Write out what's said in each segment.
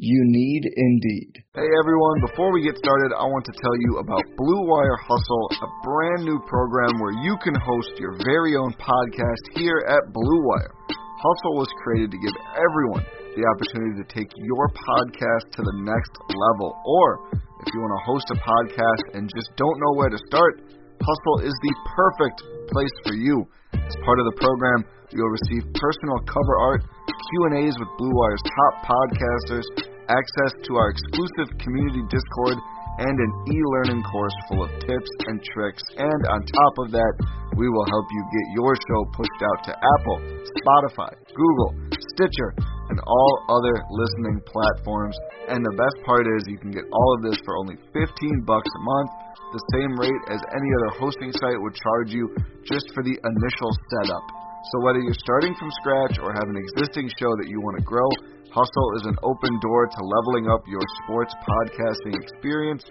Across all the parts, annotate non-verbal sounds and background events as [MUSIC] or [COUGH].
You need Indeed. Hey everyone, before we get started, I want to tell you about Blue Wire Hustle, a brand new program where you can host your very own podcast here at Blue Wire. Hustle was created to give everyone the opportunity to take your podcast to the next level. Or if you want to host a podcast and just don't know where to start, Hustle is the perfect place for you. As part of the program, you'll receive personal cover art, Q&As with Blue Wire's top podcasters, access to our exclusive community Discord, and an e-learning course full of tips and tricks. And on top of that, we will help you get your show pushed out to Apple, Spotify, Google, Stitcher, and all other listening platforms. And the best part is you can get all of this for only 15 bucks a month, the same rate as any other hosting site would charge you just for the initial setup. So whether you're starting from scratch or have an existing show that you want to grow, Hustle is an open door to leveling up your sports podcasting experience.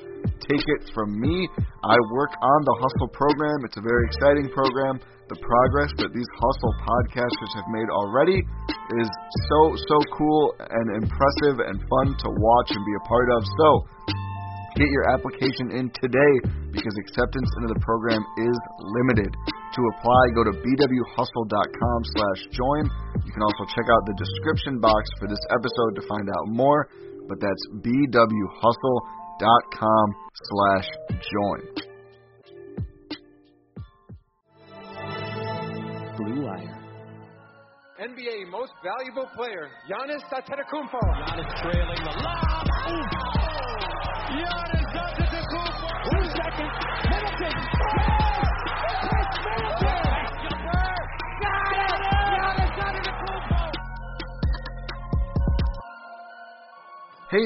Take it from me. I work on the Hustle program. It's a very exciting program. The progress that these Hustle podcasters have made already is so, so cool and impressive and fun to watch and be a part of. So, get your application in today because acceptance into the program is limited. To apply, go to bwhustle.com slash join. You can also check out the description box for this episode to find out more, but that's bwhustle.com slash join. Blue Wire. NBA Most Valuable Player, Giannis Antetokounmpo. Giannis trailing the lob. Hey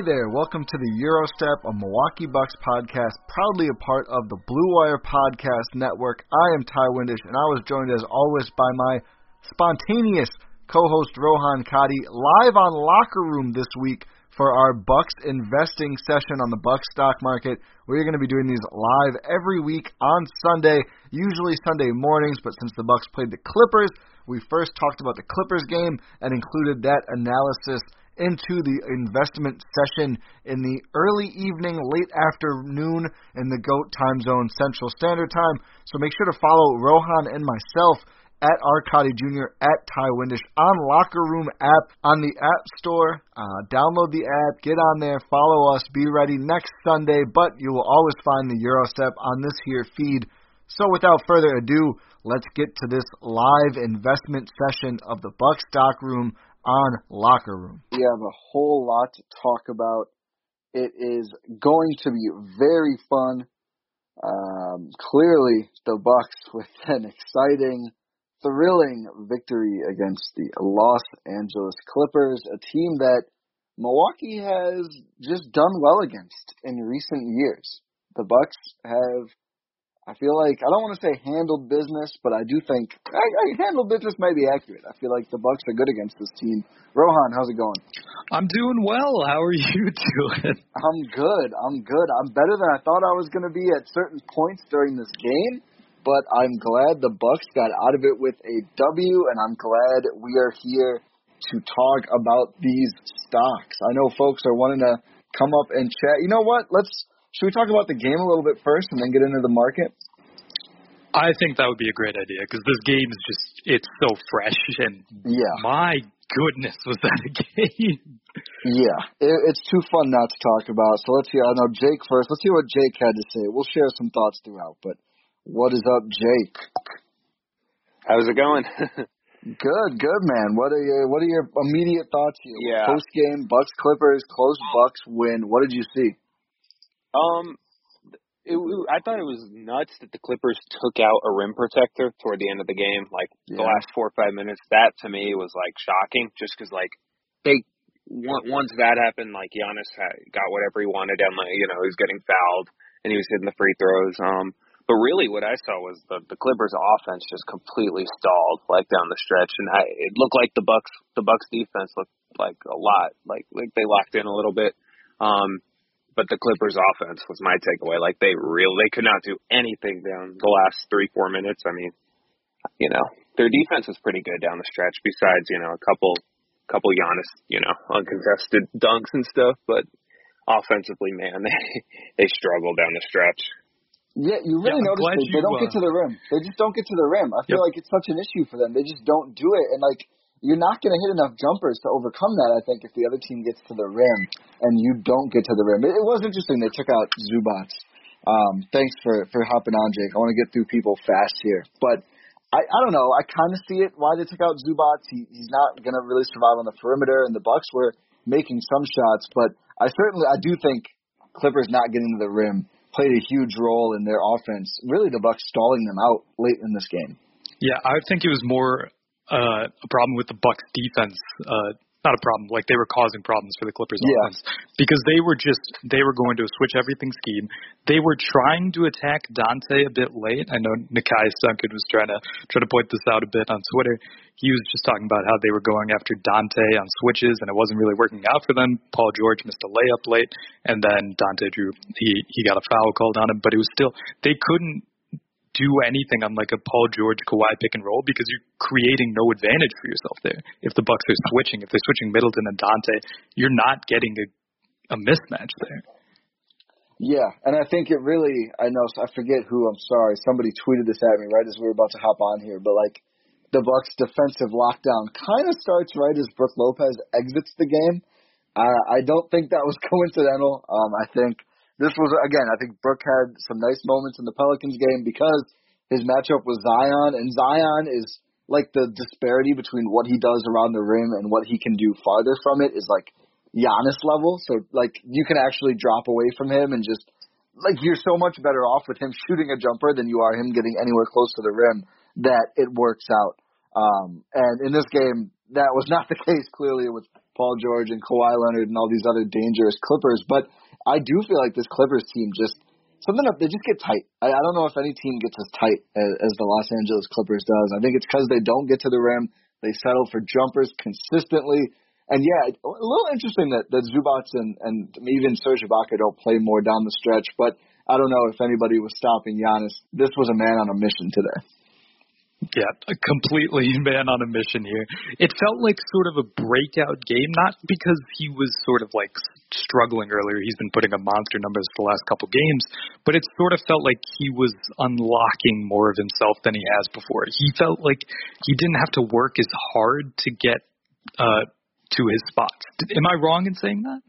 there, welcome to the Eurostep, a Milwaukee Bucks podcast, proudly a part of the Blue Wire Podcast Network. I am Ty Windish, and I was joined as always by my spontaneous co-host Rohan Kadi, live on Locker Room this week for our Bucks investing session on the Bucks stock market. We're going to be doing these live every week on Sunday, usually Sunday mornings, but since the Bucks played the Clippers, we first talked about the Clippers game and included that analysis into the investment session in the early evening, late afternoon in the GOAT time zone, Central Standard Time. So make sure to follow Rohan and myself at Arcadi Jr. at Ty Windish on Locker Room app on the App Store. Uh, download the app, get on there, follow us, be ready next Sunday. But you will always find the Eurostep on this here feed. So without further ado, let's get to this live investment session of the Buck Stock Room on Locker Room. We have a whole lot to talk about. It is going to be very fun. Um, clearly, the Bucks with an exciting, thrilling victory against the Los Angeles Clippers, a team that Milwaukee has just done well against in recent years. The Bucks have I feel like I don't want to say handled business, but I do think I, I handled business may be accurate. I feel like the Bucks are good against this team. Rohan, how's it going? I'm doing well. How are you [LAUGHS] doing? I'm good. I'm good. I'm better than I thought I was going to be at certain points during this game, but I'm glad the Bucks got out of it with a W, and I'm glad we are here to talk about these stocks. I know folks are wanting to come up and chat. You know what? Let's should we talk about the game a little bit first and then get into the market? I think that would be a great idea because this game is just it's so fresh [LAUGHS] and yeah. my goodness, was that a [LAUGHS] game? Yeah, it, it's too fun not to talk about. So let's hear. I know Jake first. Let's hear what Jake had to say. We'll share some thoughts throughout. But what is up, Jake? How's it going? [LAUGHS] good, good, man. What are your What are your immediate thoughts here? Yeah. Post game, Bucks Clippers, close Bucks win. What did you see? Um, it, I thought it was nuts that the Clippers took out a rim protector toward the end of the game. Like Yeah. the last four or five minutes, that to me was like shocking, just because like they on- once that happened, like Giannis had, got whatever he wanted, and like you know he was getting fouled and he was hitting the free throws. Um, but really, what I saw was the the Clippers' offense just completely stalled, like down the stretch, and I, it looked like the Bucks the Bucks defense looked like a lot, like like they locked in a little bit. Um, but the Clippers offense was my takeaway. Like they really they could not do anything down the last three, four minutes. I mean, you know, their defense was pretty good down the stretch, besides, you know, a couple couple Giannis, you know, uncontested dunks and stuff, but offensively, man, [LAUGHS] they they struggled down the stretch. Yeah, you really Yeah, notice they, they don't get uh, to the rim. They just don't get to the rim. I feel Yep. like it's such an issue for them. They just don't do it, and like you're not going to hit enough jumpers to overcome that. I think if the other team gets to the rim and you don't get to the rim, it, it was interesting. They took out Zubac. Um, thanks for for hopping on, Jake. I want to get through people fast here, but I I don't know. I kind of see it why they took out Zubac. He he's not going to really survive on the perimeter, and the Bucks were making some shots, but I certainly I do think Clippers not getting to the rim played a huge role in their offense. Really, the Bucks stalling them out late in this game. Yeah, I think it was more uh, a problem with the Bucks defense. Uh, not a problem, like they were causing problems for the Clippers Yeah. offense because they were just they were going to switch everything scheme. They were trying to attack Dante a bit late. I know Nikai Duncan was trying to try to point this out a bit on Twitter. He was just talking about how they were going after Dante on switches and it wasn't really working out for them. Paul George missed a layup late and then Dante drew he he got a foul called on him, but it was still they couldn't do anything on like a Paul George Kawhi pick and roll because you're creating no advantage for yourself there. If the Bucks are switching, if they're switching Middleton and Dante, you're not getting a a mismatch there. Yeah, and I think it really, I know, I forget who, I'm sorry, somebody tweeted this at me right as we were about to hop on here, but like, the Bucks defensive lockdown kind of starts right as Brook Lopez exits the game. I, I don't think that was [LAUGHS] coincidental. Um, I think this was, again, I think Brook had some nice moments in the Pelicans game because his matchup was Zion, and Zion is like the disparity between what he does around the rim and what he can do farther from it is like Giannis level. So like you can actually drop away from him and just like you're so much better off with him shooting a jumper than you are him getting anywhere close to the rim that it works out. Um, and in this game, that was not [LAUGHS] the case clearly with Paul George and Kawhi Leonard and all these other dangerous Clippers. But I do feel like this Clippers team just something up. They just get tight. I, I don't know if any team gets as tight as, as the Los Angeles Clippers does. I think it's because they don't get to the rim. They settle for jumpers consistently. And yeah, a little interesting that, that Zubac and, and even Serge Ibaka don't play more down the stretch, but I don't know if anybody was stopping Giannis. This was a man on a mission today. Yeah, completely [LAUGHS] man on a mission here. It felt like sort of a breakout game, not because he was sort of like struggling earlier. He's been putting up monster numbers for the last couple games, but it sort of felt like he was unlocking more of himself than he has before. He felt like he didn't have to work as hard to get uh to his spots. Am I wrong in saying that?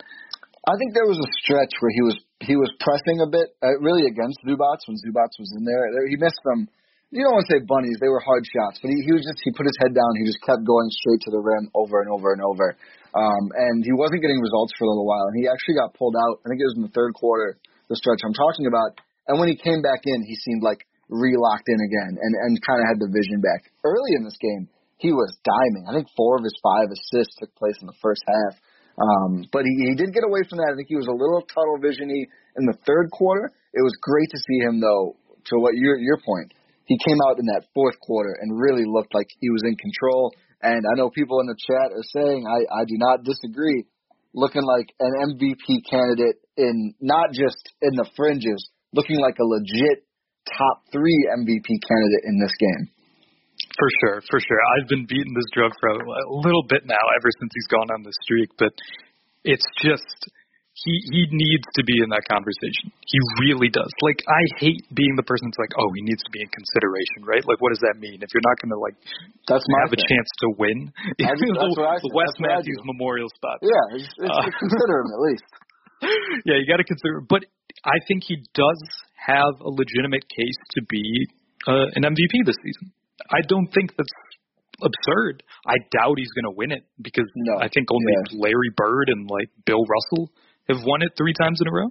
I think there was a stretch where he was he was pressing a bit, uh, really against Zubac when Zubac was in there. He missed them. You don't want to say bunnies; they were hard shots, but he, he was just he put his head down. He just kept going straight to the rim over and over and over, um, and he wasn't getting results for a little while. And he actually got pulled out. I think it was in the third quarter, the stretch I'm talking about. And when he came back in, he seemed like re-locked in again, and and kind of had the vision back. Early in this game, he was diming. I think four of his five assists took place in the first half. Um, but he, he did get away from that. I think he was a little tunnel visiony in the third quarter. It was great to see him though. To what your your point, he came out in that fourth quarter and really looked like he was in control. And I know people in the chat are saying I I do not disagree. Looking like an MVP candidate in not just in the fringes, looking like a legit top three MVP candidate in this game. For sure, for sure. I've been beating this drum for a little bit now, ever since he's gone on the streak. But it's just he he needs to be in that conversation. He really does. Like I hate being the person that's like, oh, he needs to be in consideration, right? Like, what does that mean? If you're not going to like That's my have a chance to win, I [LAUGHS] just- the, that's what I the say. Wes That's what I Matthews. Memorial spot. Yeah, it's, it's, Uh, consider him at least. [LAUGHS] yeah, you got to consider. But I think he does have a legitimate case to be uh, an MVP this season. I don't think that's absurd. I doubt he's going to win it because No. I think only Yeah. Larry Bird and like Bill Russell have won it three times in a row.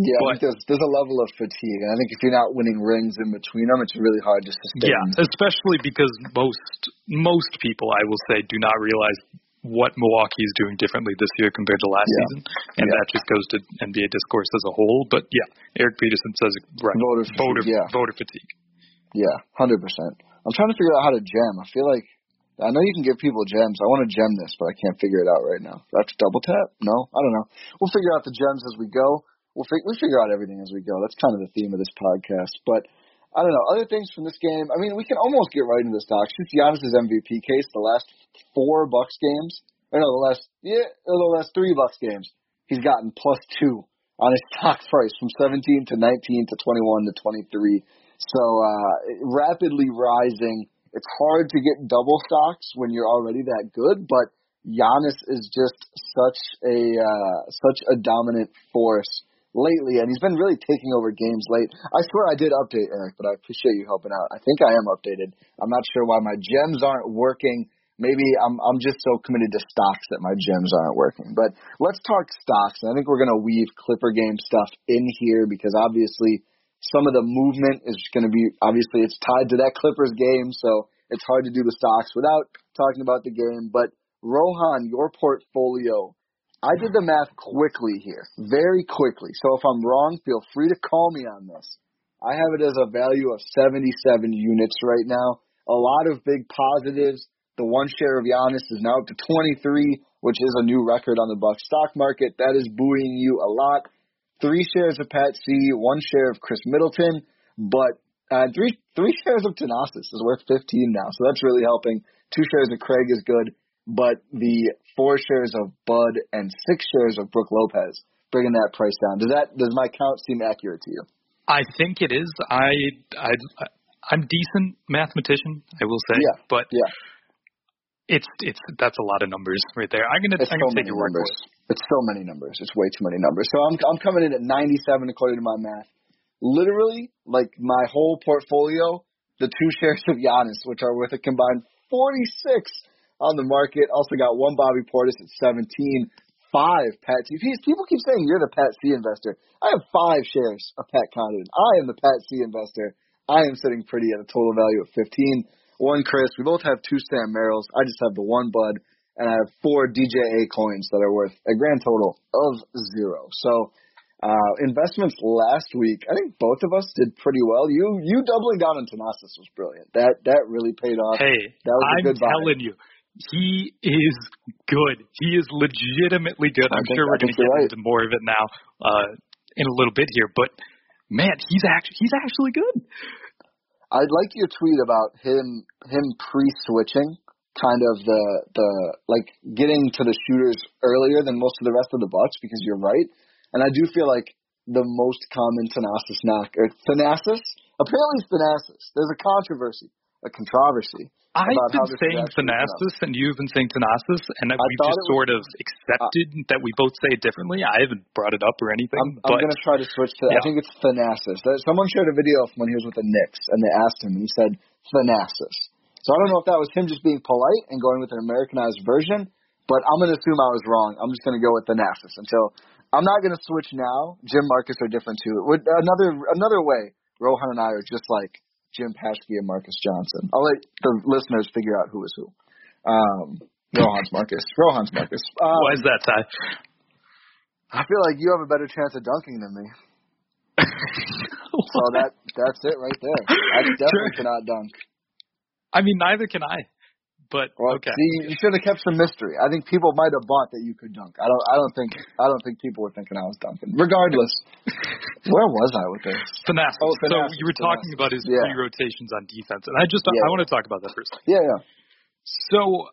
Yeah, I But- think there's there's a level of fatigue, and I think if you're not winning rings in between them, it's really hard to sustain. Yeah, especially because most most people, I will say, do not realize what Milwaukee is doing differently this year compared to last Yeah. season, and Yeah. that just goes to NBA discourse as a whole. But yeah, Eric Peterson says it right. Voter fatigue, voter, yeah. voter fatigue. Yeah, hundred percent. I'm trying to figure out how to gem. I feel like I know you can give people gems. I want to gem this, but I can't figure it out right now. That's double tap? No, I don't know. We'll figure out the gems as we go. We'll fig- we figure out everything as we go. That's kind of the theme of this podcast. But I don't know other things from this game. I mean, we can almost get right into the stocks. Since Giannis's MVP case, the last four Bucks games, or no, the last yeah, the last three Bucks games, he's gotten plus two on his [LAUGHS] stock price from 17 to 19 to 21 to 23. So uh, rapidly rising. It's hard to get double stocks when you're already that good, but Giannis is just such a uh, such a dominant force lately, and he's been really taking over games late. I swear I did update Eric, but I appreciate you helping out. I think I am updated. I'm not sure why my gems aren't working. Maybe I'm I'm just so committed to stocks that my gems aren't working. But let's talk stocks. And I think we're gonna weave Clipper game stuff in here because obviously some of the movement is going to be obviously it's tied to that Clippers game, so it's hard to do the stocks without talking about the game. But Rohan, your portfolio, I did the math quickly here, very quickly. So if I'm wrong, feel free to call me on this. I have it as a value of 77 units right now. A lot of big positives. The one share of Giannis is now up to 23, which is a new record on the Bucks stock market. That is buoying you a lot three shares of Pat C, one share of Khris Middleton, but uh, three three [LAUGHS] shares of Tanasis is worth 15 now, so that's really helping. Two shares of Craig is good, but the four shares of Bud and six shares of Brook Lopez bringing that price down. Does that does my count seem accurate to you? I think it is. I I I'm decent mathematician, I will say, Yeah, but yeah. It's it's that's a lot of numbers right there. I'm gonna It's I'm so gonna take your word for numbers. it. It's so many numbers. It's way too many numbers. So I'm I'm coming in at 97 according to my math. Literally, like my whole portfolio, the two shares of Giannis, which are worth a combined 46 on the market. Also got one Bobby Portis at 17, five Pat C. People keep saying you're the Pat C investor. I have five shares of Pat Connaughton. I am the Pat C investor. I am sitting pretty at a total value of 15. One Khris. We both have two Sam Merrills. I just have the one Bud and I have four DJA coins that are worth a grand total of zero. So uh, investments last week, I think both of us did pretty well. You you doubling down on Tanasis was brilliant. That that really paid off. Hey, that was a I'm good telling you, he is good. He is legitimately good. I I'm think- sure we're going to get right. into more of it now uh, in a little bit here. But man, he's actually he's actually good. I like your tweet about him him pre-switching, kind of the the like getting to the shooters earlier than most of the rest of the Bucks because you're right, and I do feel like the most common Thanasis knock or Thanasis? Apparently it's Thanasis. There's a controversy, a controversy. I've been saying Thanasis and you've been saying Thanasis, and I we've just it was- sort of accepted uh, that we both say it differently. I haven't brought it up or anything, I'm, I'm gonna try to switch to. Yeah. I think it's Thanasis. Someone shared a video from when he was with the Knicks, and they asked him, and he said Thanasis. So I don't know if that was him just being polite and going with an Americanized version, but I'm gonna assume I was wrong. I'm just gonna go with Thanasis until I'm not gonna switch now. Jim Marques are different too. Would another another way, Rohan and I are just like Jim Paschke and Marques Johnson. I'll let the listeners figure out who is who. Um, Rohan's Marques. Rohan's Marques. Um, why is that, Ty? I feel like you have a better chance of dunking than me. [LAUGHS] So that that's it right there. I definitely Sure. cannot dunk. I mean, neither can I. But Well, okay. see, you should have kept some mystery. I think people might have bought that you could dunk. I don't. I don't think. I don't think people were thinking I was dunking. Regardless, [LAUGHS] where was I with this? Thanasis. Oh, so you were talking Thanasis. about his Yeah. three rotations on defense, and I just Yeah. I want to talk about that first. Yeah, yeah. So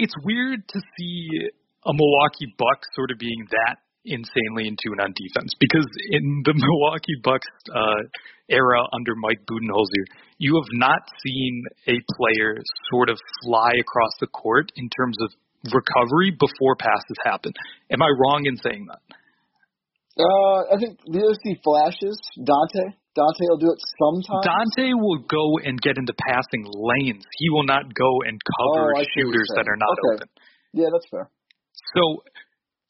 it's weird to see a Milwaukee Bucks sort of being that insanely in tune on defense because in the [LAUGHS] Milwaukee Bucks uh, era under Mike Budenholzer, you have not seen a player sort of fly across the court in terms of recovery before passes happen. Am I wrong in saying that? Uh, I think the OC flashes Dante. Dante will do it sometimes. Dante will go and get into passing lanes. He will not go and cover Oh, I see what you're shooters that are not Okay. open. Yeah, that's fair. So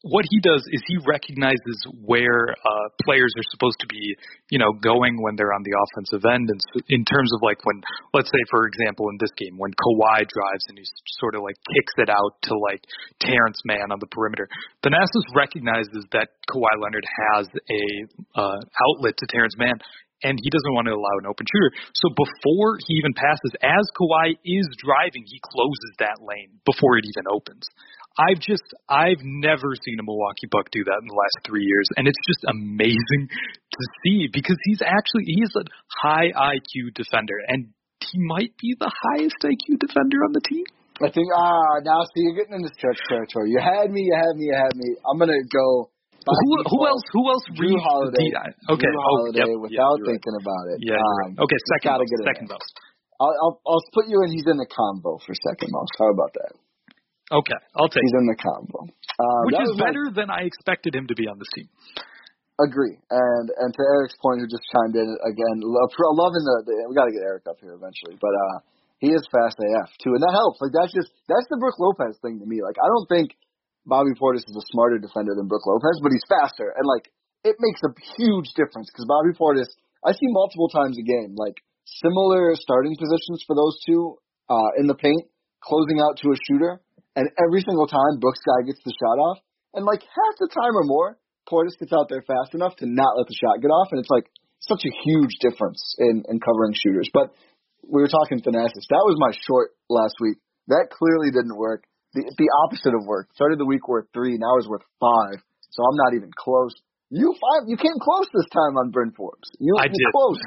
what he does is he recognizes where uh, players are supposed to be, you know, going when they're on the offensive end, and s- in terms of like when, let's say, for example, in this game, when Kawhi drives and he sort of like kicks it out to like Terance Mann on the perimeter, Thanasis recognizes that Kawhi Leonard has a uh, outlet to Terance Mann. And he doesn't want to allow an open shooter. So before he even passes, as Kawhi is driving, he closes that lane before it even opens. I've just I've never seen a Milwaukee Buck do that in the last three years, and it's just amazing to see because he's actually he's a high IQ defender, and he might be the highest IQ defender on the team. I think ah now see you're getting into stretch territory. You had me, you had me, you had me. I'm gonna go. Who who else who else Jrue reads Holiday. the okay Jrue oh, yep, without yeah, you're right. thinking about it. Yeah, you're right. Um, okay, second gotta most, get second most. I'll, I'll I'll put you in. He's in the combo for second most. How about that? Okay, I'll take He's it. in the combo. Um, Which is my- better than I expected him to be on this team. Agree. And and to Eric's point, who just chimed in again, love, [LAUGHS] loving the, the we got to get Eric up here eventually, but uh he is fast AF too, and that helps. Like that's just that's the Brook Lopez thing to me. Like I don't think Bobby Portis is a smarter defender than Brook Lopez, but he's faster, and like it makes a huge difference because Bobby Portis, I see multiple times a game like similar starting positions for those two uh in the paint, closing out to a shooter, and every single time Brooks guy gets the shot off, and like half the time or more. Portis gets out there fast enough to not let the shot get off, and it's like such a huge difference in, in covering shooters. But we were talking Thanasis. That was my short last week. That clearly didn't work. The the opposite of work. Started the week worth three, now is worth five. So I'm not even close. You five you came close this time on Bryn Forbes. You I did. close.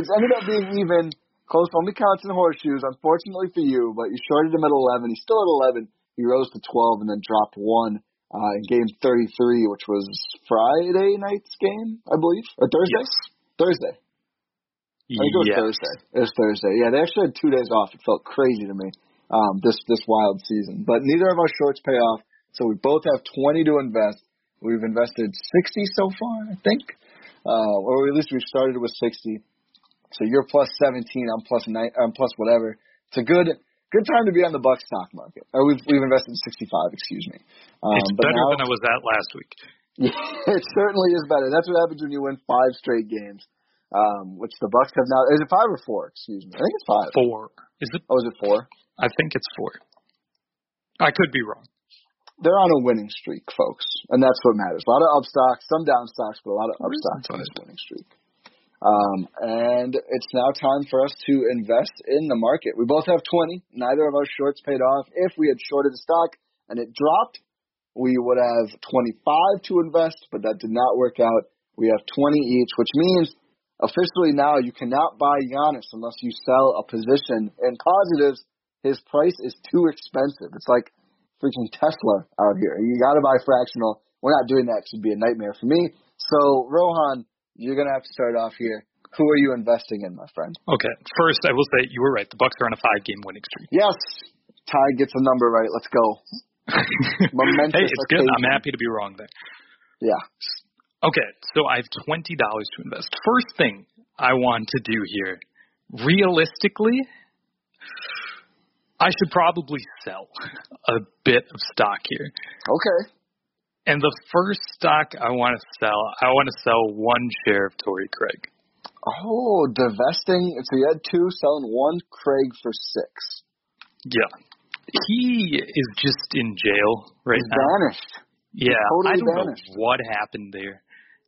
It's ended up being even. Close only counts in horseshoes, unfortunately for you, but you shorted him at eleven. He's still at eleven. He rose to twelve and then dropped one uh, in game 33, which was Friday night's game, I believe, or Thursday. Yes. Thursday. I think it was Yes. Thursday. It was Thursday. Yeah, they actually had two days off. It felt crazy to me. Um, this this wild season, but neither of our shorts pay off. So we both have 20 to invest. We've invested 60 so far, I think, uh, or at least we've started with 60. So you're plus 17. I'm plus nine. I'm plus whatever. It's a good good time to be on the Buck stock market. Or we've we've invested 65. Excuse me. Um, It's better now, than I was at last week. yeah, [LAUGHS] it certainly is better. That's what happens when you win five straight games, um, which the Bucks have now. Is it five or four? Excuse me. I think it's five. Four. Is it? Oh, is it four? I think it's four. I could be wrong. They're on a winning streak, folks, and that's what matters. A lot of up stocks, some down stocks, but a lot of up stocks on this winning streak. Um, and it's now time for us to invest in the market. We both have 20. Neither of our shorts paid off. If we had shorted the stock and it dropped, we would have 25 to invest, but that did not work out. We have 20 each, which means officially now you cannot buy Giannis unless you sell a position in positives. His price is too expensive. It's like freaking Tesla out here. You got to buy fractional. We're not doing that. it'd be a nightmare for me. So, Rohan, you're going to have to start off here. Who are you investing in, my friend? Okay. First, I will say you were right. The Bucks are on a five-game winning streak. Yes, Ty gets a number right. Let's go. [LAUGHS] Momentous hey, it's good. I'm happy to be wrong there. Yeah. Okay, so I have twenty dollars to invest. First thing I want to do here, realistically, I should probably sell [LAUGHS] a bit of stock here. Okay. And the first stock I want to sell, I want to sell one share of Torrey Craig. Oh, divesting. So you had two, selling one. Craig for six. Yeah. He is just in jail right He's now. vanished. Yeah, totally I don't vanished. know what happened there.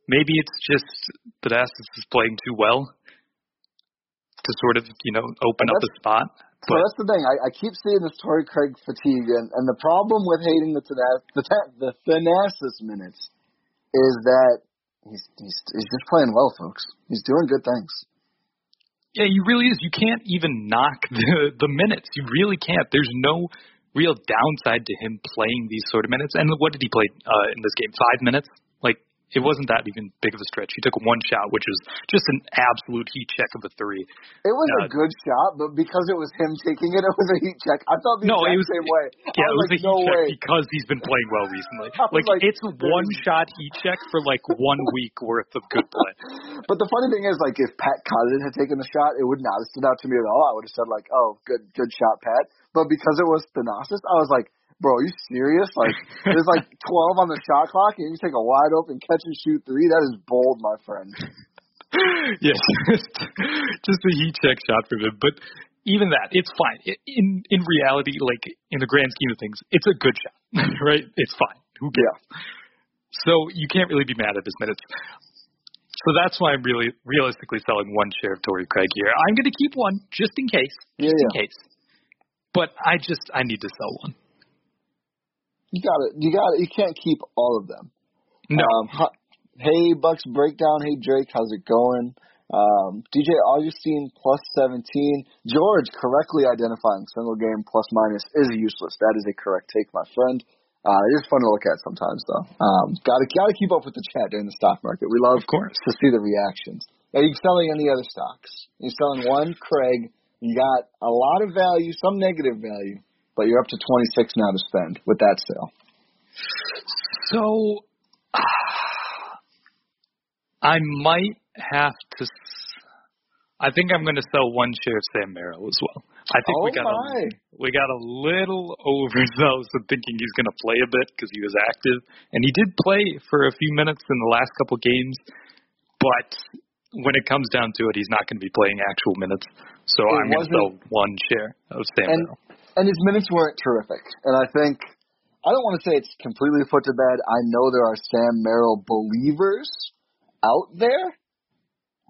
Maybe it's just that Assis is playing too well to sort of, you know, open up a spot. So But that's the thing. I, I keep seeing this Torrey Craig fatigue, and, and the problem with hating the Thanasis, the, the Thanasis minutes is that he's, he's he's just playing well, folks. He's doing good things. yeah, he really is. You can't even knock the the minutes. You really can't. There's no real downside to him playing these sort of minutes. And what did he play uh, in this game? Five minutes. It wasn't that even big of a stretch. He took one shot, which was just an absolute heat check of a three. It was Uh, a good shot, but because it was him taking it, it was a heat check. I thought the No, it was- the same way. Yeah, I it was was like, a no heat check way. because he's been playing well recently. [LAUGHS] Like, like, it's one shot heat check for like one [LAUGHS] week worth of good play. But the funny thing is, like, if Pat Connaughton had taken the shot, it would not have stood out to me at all. I would have said, like, oh, good, good shot, Pat. But because it was Thanasis, I was like, bro, are you serious? Like, there's like [LAUGHS] 12 on the shot clock, and you take a wide open catch and shoot three. That is bold, my friend. [LAUGHS] yes, [LAUGHS] just, just a heat check shot for him. But even that, it's fine. In in reality, like in the grand scheme of things, it's a good shot, right? It's fine. Who cares? So you can't really be mad at his minutes. So that's why I'm really realistically selling one share of Torrey Craig here. I'm going to keep one just in case, Yeah, just in case. But I just I need to sell one. You got it. You got it. You can't keep all of them. No, Um, hey, Bucks Breakdown. Hey, Drake. How's it going? Um, DJ Augustin plus 17. George correctly identifying single game plus minus is useless. That is a correct take, my friend. Uh, it is fun to look at sometimes, though. Um, gotta gotta keep up with the chat during the stock market. We love of course. to see the reactions. Are you selling any other stocks? You're selling one, Craig. You got a lot of value, some negative value, but you're up to 26 now to spend with that sale. So I might have to. I think I'm going to sell one share of Sam Merrill as well. I think oh we got my! a, we got a little overzealous in thinking he's going to play a bit because he was active, and he did play for a few minutes in the last couple games. But when it comes down to it, he's not going to be playing actual minutes. So It I'm going to sell one share of Sam And- Merrill. And his minutes weren't terrific. And I think I don't want to say it's completely put to bed. I know there are Sam Merrill believers out there.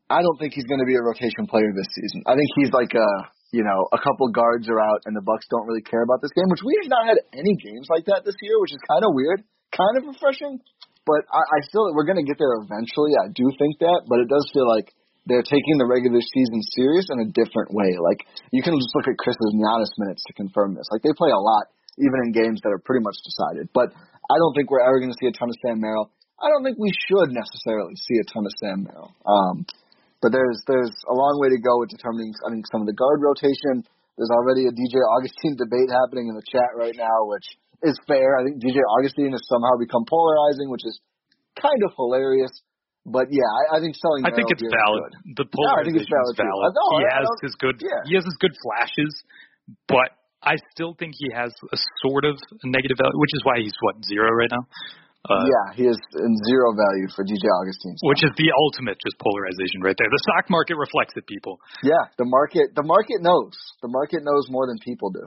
I don't think he's going to be a rotation player this season. I think he's like a you know a couple guards are out and the Bucks don't really care about this game, which we have not had any games like that this year, which is kind of weird, kind of refreshing. But I, I still we're going to get there eventually. I do think that, but it does feel like they're taking the regular season serious in a different way. Like you can just look at Khris's Giannis minutes to confirm this. Like they play a lot, even in games that are pretty much decided. But I don't think we're ever going to see a ton of Sam Merrill. I don't think we should necessarily see a ton of Sam Merrill. Um, but there's there's a long way to go with determining I think some of the guard rotation. There's already a DJ Augustin debate happening in the chat right now, which is fair. I think DJ Augustin has somehow become polarizing, which is kind of hilarious. But yeah, I, I think selling. I think it's valid. The Yeah, I think it's polarization is valid, know, he has his good yeah. he has his good flashes, but I still think he has a sort of negative value, which is why he's what zero right now. Uh, yeah, he is in zero value for DJ Augustin. Which is the ultimate just polarization right there. The stock market reflects it, people. yeah, the market the market knows. The market knows more than people do.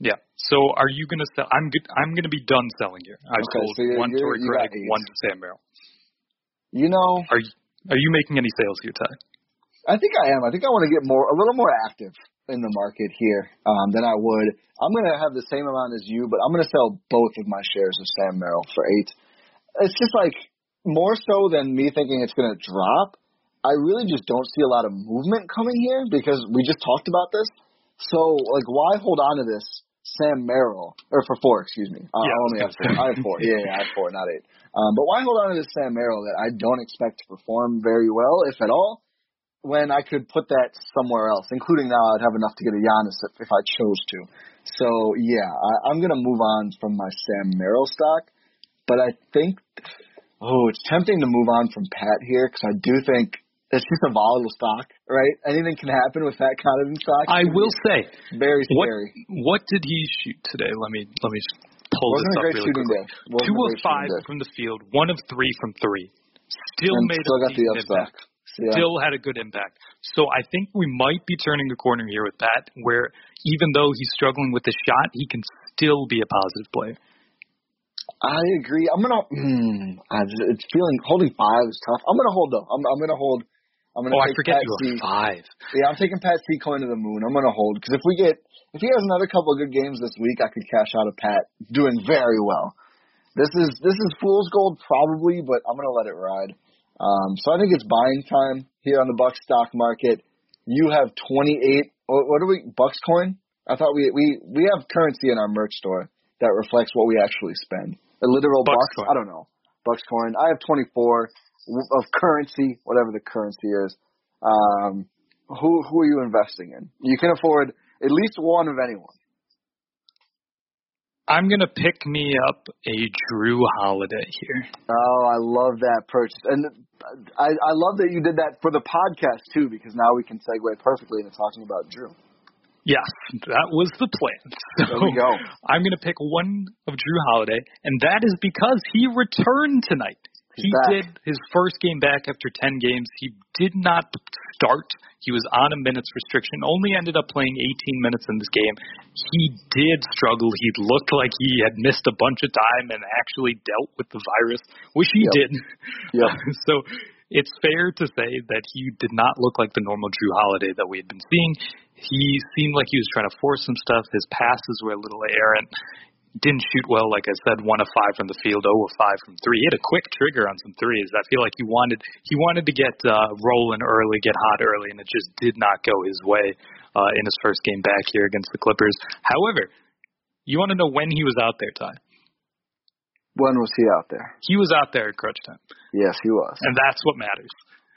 Yeah. So are you gonna sell? I'm good. I'm gonna be done selling here. I've Okay, sold so you're- one you're- you Craig, one to Sam Merrill. You know, Are you are you making any sales here, Ty? I think I am. I think I want to get more, a little more active in the market here um, than I would. I'm going to have the same amount as you, but I'm going to sell both of my shares of Sam Merrill for eight. It's just like more so than me thinking it's going to drop. I really just don't see a lot of movement coming here because we just talked about this. So, like, why hold on to this Sam Merrill or for four? Excuse me. Uh, Yeah, I I only have four. I have four. Yeah, yeah, I have four, not eight. Um, but why hold on to this Sam Merrill that I don't expect to perform very well, if at all? when I could put that somewhere else, including now I'd have enough to get a Giannis if, if I chose to. So yeah, I, I'm gonna move on from my Sam Merrill stock, but I think oh, it's tempting to move on from Pat here because I do think it's just a volatile stock, right? Anything can happen with that kind of stock. I will say, very what scary. what did he shoot today? Let me let me pull Wasn't this up really quickly. day. Two of five from the field, one of three from three. Still and made still a got the upstock. impact. Yeah. Still had a good impact. So I think we might be turning a corner here with that, where even though he's struggling with the shot, he can still be a positive player. I agree. I'm gonna. Mm, it's feeling holding five is tough. I'm gonna hold though. I'm, I'm gonna hold. I'm gonna Oh, I forget Pat you C. were five. Yeah, I'm taking Pat C coin to the moon. I'm gonna hold because if we get if he has another couple of good games this week, I could cash out of Pat doing very well. This is this is fool's gold probably, but I'm gonna let it ride. Um, so I think it's buying time here on the Bucks stock market. You have 28. What, what are we? Bucks coin I thought we we we have currency in our merch store that reflects what we actually spend. A literal Bucks bucks. coin. I don't know. Bucks coin. I have 24 w- of currency, whatever the currency is. Um, who who are you investing in? You can afford at least one of anyone. I'm gonna pick me up a Jrue Holiday here. Oh, I love that purchase, and I I love that you did that for the podcast too, because now we can segue perfectly into talking about Jrue. Yes, that was the plan. [LAUGHS] So There we go. I'm going to pick one of Jrue Holiday, and that is because he returned tonight. He's he back. did his first game back after 10 games. He did not start. He was on a minutes restriction, only ended up playing 18 minutes in this game. He did struggle. He looked like he had missed a bunch of time and actually dealt with the virus, which he Yep. did. Yep. [LAUGHS] so it's fair to say that he did not look like the normal Jrue Holiday that we had been seeing. He seemed like he was trying to force some stuff. His passes were a little errant. Didn't shoot well, like I said, one of five from the field, oh of five from three. He had a quick trigger on some threes. I feel like he wanted he wanted to get uh, rolling early, get hot early, and it just did not go his way uh, in his first game back here against the Clippers. However, you want to know when he was out there, Ty? When was he out there? He was out there at crunch time, Yes, he was. and that's what matters.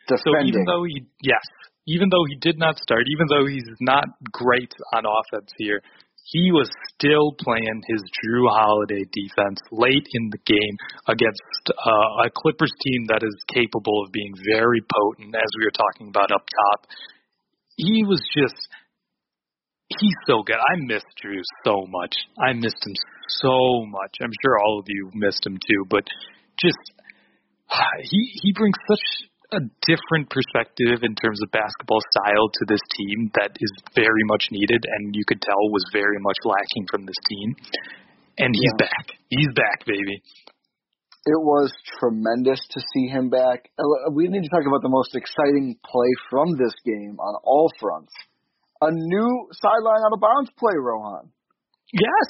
Defending. So even though he yes, even though he did not start, even though he's not great on offense here, he was still playing his Jrue Holiday defense late in the game against uh, a Clippers team that is capable of being very potent, as we were talking about up top. He was just he's so good. I missed Jrue so much. I missed him so much. I'm sure all of you missed him too, but just [SIGHS] he he brings such a different perspective in terms of basketball style to this team that is very much needed and you could tell was very much lacking from this team. And he's Yeah. back. He's back, baby. It was tremendous to see him back. Uh, We need to talk about the most exciting play from this game on all fronts. A new sideline out of bounds play, Rohan, Yes.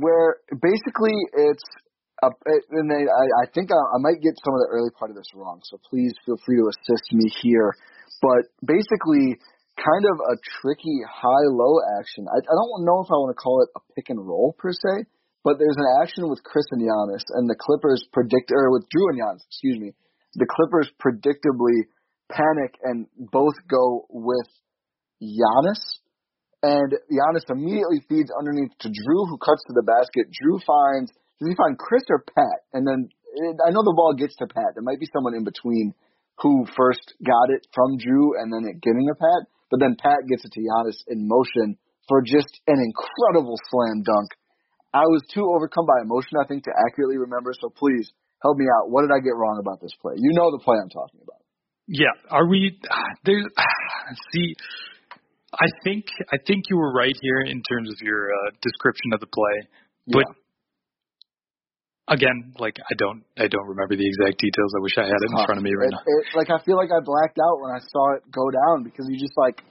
where basically it's it- uh, and they, I, I think I, I might get some of the early part of this wrong, so please feel free to assist me here. But basically, kind of a tricky high-low action. I, I don't know if I want to call it a pick and roll per se, but there's an action with Khris and Giannis, and the Clippers predict, or with Jrue and Giannis, excuse me. The Clippers predictably panic and both go with Giannis, and Giannis immediately feeds underneath to Jrue, who cuts to the basket. Jrue finds does he find Khris or Pat? And then it, I know the ball gets to Pat. There might be someone in between who first got it from Jrue and then it getting a Pat, but then Pat gets it to Giannis in motion for just an incredible slam dunk. I was too overcome by emotion, I think, to accurately remember. So please help me out. What did I get wrong about this play? You know the play I'm talking about. Yeah. Are we [SIGHS] there [SIGHS] see I think I think you were right here in terms of your uh, description of the play. But Yeah. Again, like I don't I don't remember the exact details. I wish I had it in front of me right It- now. it- like I feel like I blacked out when I saw it go down because you just like,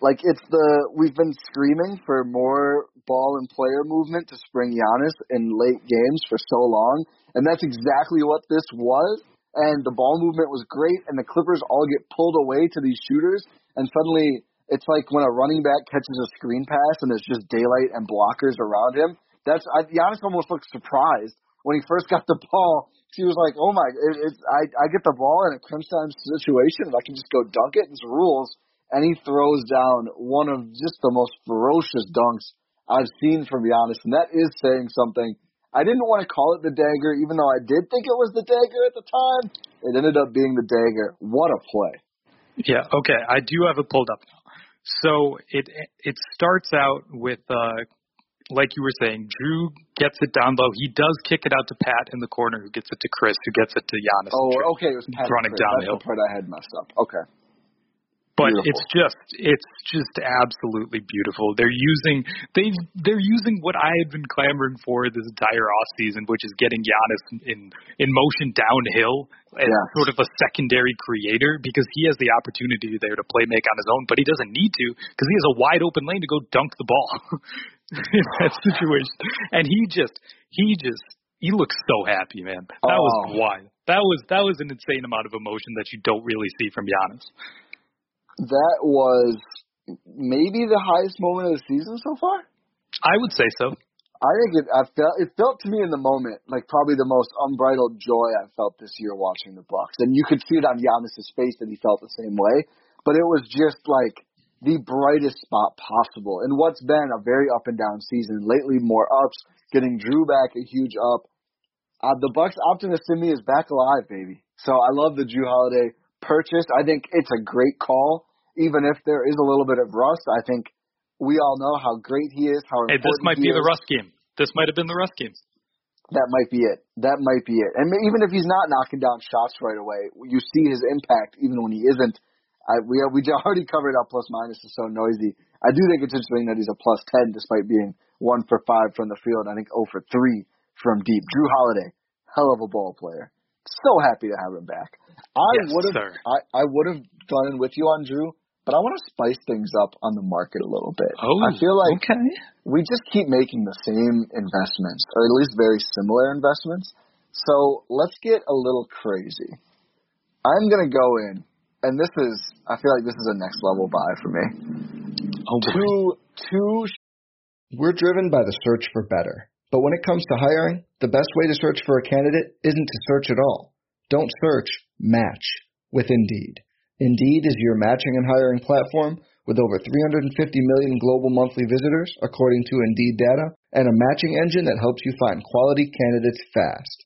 like it's the we've been screaming for more ball and player movement to spring Giannis in late games for so long, and that's exactly what this was. And the ball movement was great, and the Clippers all get pulled away to these shooters, and suddenly it's like when a running back catches a screen pass and there's just daylight and blockers around him. That's I, Giannis almost looked surprised when he first got the ball. He was like, "Oh my! It, it's I I get the ball in a crunch time situation, and I can just go dunk it. It's rules." And he throws down one of just the most ferocious dunks I've seen from Giannis, and that is saying something. I didn't want to call it the dagger, even though I did think it was the dagger at the time. It ended up being the dagger. What a play! Yeah, okay. I do have it pulled up now. So it it starts out with uh like you were saying, Jrue gets it down low. He does kick it out to Pat in the corner, who gets it to Khris, who gets it to Giannis. Oh, okay, it was Pat running Khris. downhill. That's the part I had messed up. Okay. but Beautiful. it's just it's just absolutely beautiful. They're using they they're using what I had been clamoring for this entire off season, which is getting Giannis in in motion downhill as Yes. sort of a secondary creator because he has the opportunity there to play make on his own, but he doesn't need to because he has a wide open lane to go dunk the ball [LAUGHS] [LAUGHS] in that situation. And he just he just he looks so happy, man. That was Oh. wild. That was that was an insane amount of emotion that you don't really see from Giannis. That was maybe the highest moment of the season so far. I would say so. I think it. I felt it felt to me in the moment like probably the most unbridled joy I've felt this year watching the Bucks, and you could see it on Giannis's face that he felt the same way. But it was just like the brightest spot possible in what's been a very up and down season. Lately, more ups, getting Jrue back, a huge up. Uh, the Bucks optimist in me is back alive, baby. So I love the Jrue Holiday purchase. I think it's a great call, even if there is a little bit of rust. I think we all know how great he is. How hey, this might be is. the rust game. This might have been the rust game. That might be it. That might be it. And even if he's not knocking down shots right away, you see his impact even when he isn't. I, we we [LAUGHS] already covered up plus minus is so noisy. I do think it's interesting that he's a plus ten despite being one for five from the field. I think 0 for three from deep. Jrue Holiday, hell of a ball player. So happy to have him back. I yes, would have I, I would have gone in with you on Jrue, but I want to spice things up on the market a little bit. Oh, I feel like okay. we just keep making the same investments, or at least very similar investments. So let's get a little crazy. I'm gonna go in, and this is I feel like this is a next level buy for me. Oh, two two. We're driven by the search for better, but when it comes to hiring, the best way to search for a candidate isn't to search at all. Don't search, match with Indeed. Indeed is your matching and hiring platform with over 350 million global monthly visitors, according to Indeed data, and a matching engine that helps you find quality candidates fast.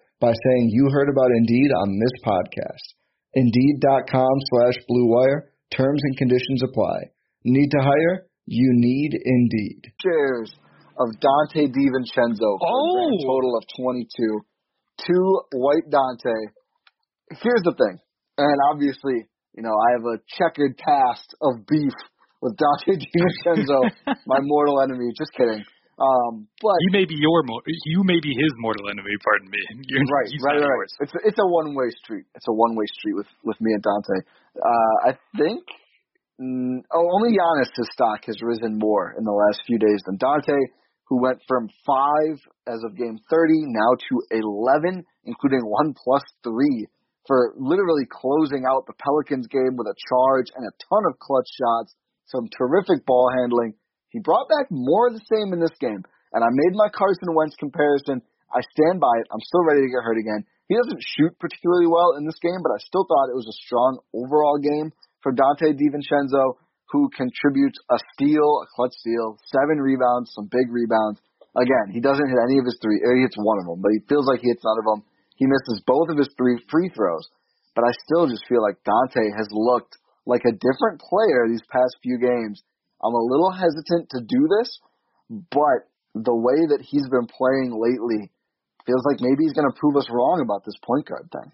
by saying you heard about Indeed on this podcast. Indeed.com slash BlueWire. Terms and conditions apply. Need to hire? You need Indeed. Cheers of Donte DiVincenzo for oh. a total of 22. Two white Donte. Here's the thing, and obviously, you know, I have a checkered past of beef with Donte [LAUGHS] DiVincenzo, [LAUGHS] my mortal enemy. Just kidding. Um, but he may be your you may be his mortal enemy. Pardon me. [LAUGHS] You're, right, right, right. Yours. It's it's a one way street. It's a one way street with with me and Donte. Uh, I think. Mm, oh, only Giannis' stock has risen more in the last few days than Donte who went from five as of game 30 now to 11, including one plus three for literally closing out the Pelicans game with a charge and a ton of clutch shots, some terrific ball handling. He brought back more of the same in this game. And I made my Carson Wentz comparison. I stand by it. I'm still ready to get hurt again. He doesn't shoot particularly well in this game, but I still thought it was a strong overall game for Donte DiVincenzo who contributes a steal, a clutch steal, seven rebounds, some big rebounds. Again, he doesn't hit any of his three. Or he hits one of them, but he feels like he hits none of them. He misses both of his three free throws. But I still just feel like Donte has looked like a different player these past few games. I'm a little hesitant to do this, but the way that he's been playing lately feels like maybe he's going to prove us wrong about this point guard thing.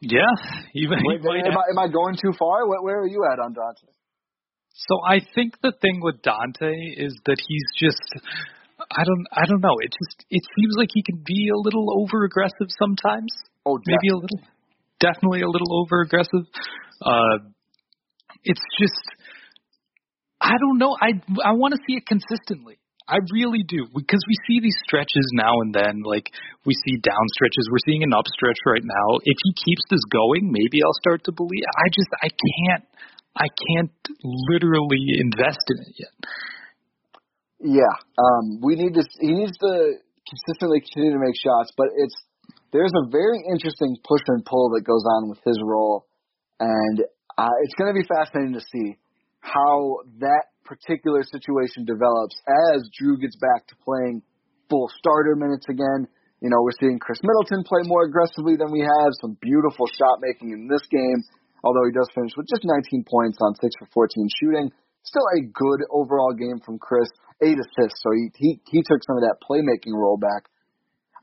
Yeah, even Wait, am, I, am I going too far? Where, where are you at on Donte? So I think the thing with Donte is that he's just I don't I don't know. It just it seems like he can be a little over aggressive sometimes. Oh, maybe a little definitely a little over aggressive. Uh it's just I don't know. I I want to see it consistently. I really do because we see these stretches now and then. Like we see down stretches. We're seeing an up stretch right now. If he keeps this going, maybe I'll start to believe. I just I can't I can't literally invest in it yet. Yeah, um, we need to. He needs to consistently continue to make shots, but it's there's a very interesting push and pull that goes on with his role, and uh, it's going to be fascinating to see how that particular situation develops as Jrue gets back to playing full starter minutes again. You know, we're seeing Khris Middleton play more aggressively than we have, some beautiful shot making in this game, although he does finish with just 19 points on 6 for 14 shooting. Still a good overall game from Khris, eight assists, so he, he, he took some of that playmaking role back.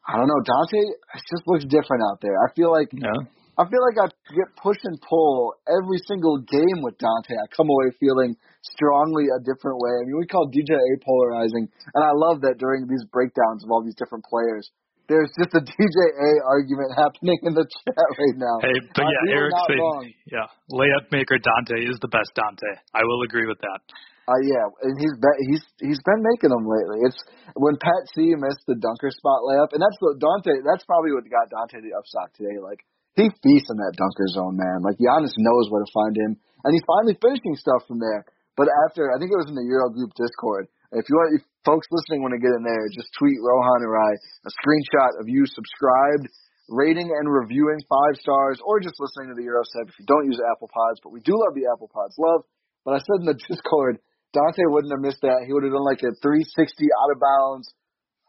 I don't know, Donte just looks different out there. I feel like yeah. I feel like I get push and pull every single game with Donte. I come away feeling strongly a different way. I mean, we call DJ polarizing, and I love that during these breakdowns of all these different players, there's just a [LAUGHS] DJ A argument happening in the chat right now. Hey, but Uh, yeah, Eric said, yeah, layup maker Donte is the best Donte. I will agree with that. Uh, yeah, and he's been he's he's been making them lately. It's when Pat C missed the dunker spot layup, and that's what Donte. That's probably what got Donte the upstock today. Like he feasts in that dunker zone, man. Like Giannis knows where to find him, and he's finally finishing stuff from there. But after, I think it was in the Euro Group Discord. If you want, if folks listening want to get in there, just tweet Rohan or I a screenshot of you subscribed, rating and reviewing five stars, or just listening to the Euro set. If you don't use Apple Pods, but we do love the Apple Pods, love. But I said in the [LAUGHS] Discord, Donte wouldn't have missed that. He would have done like a 360 out of bounds,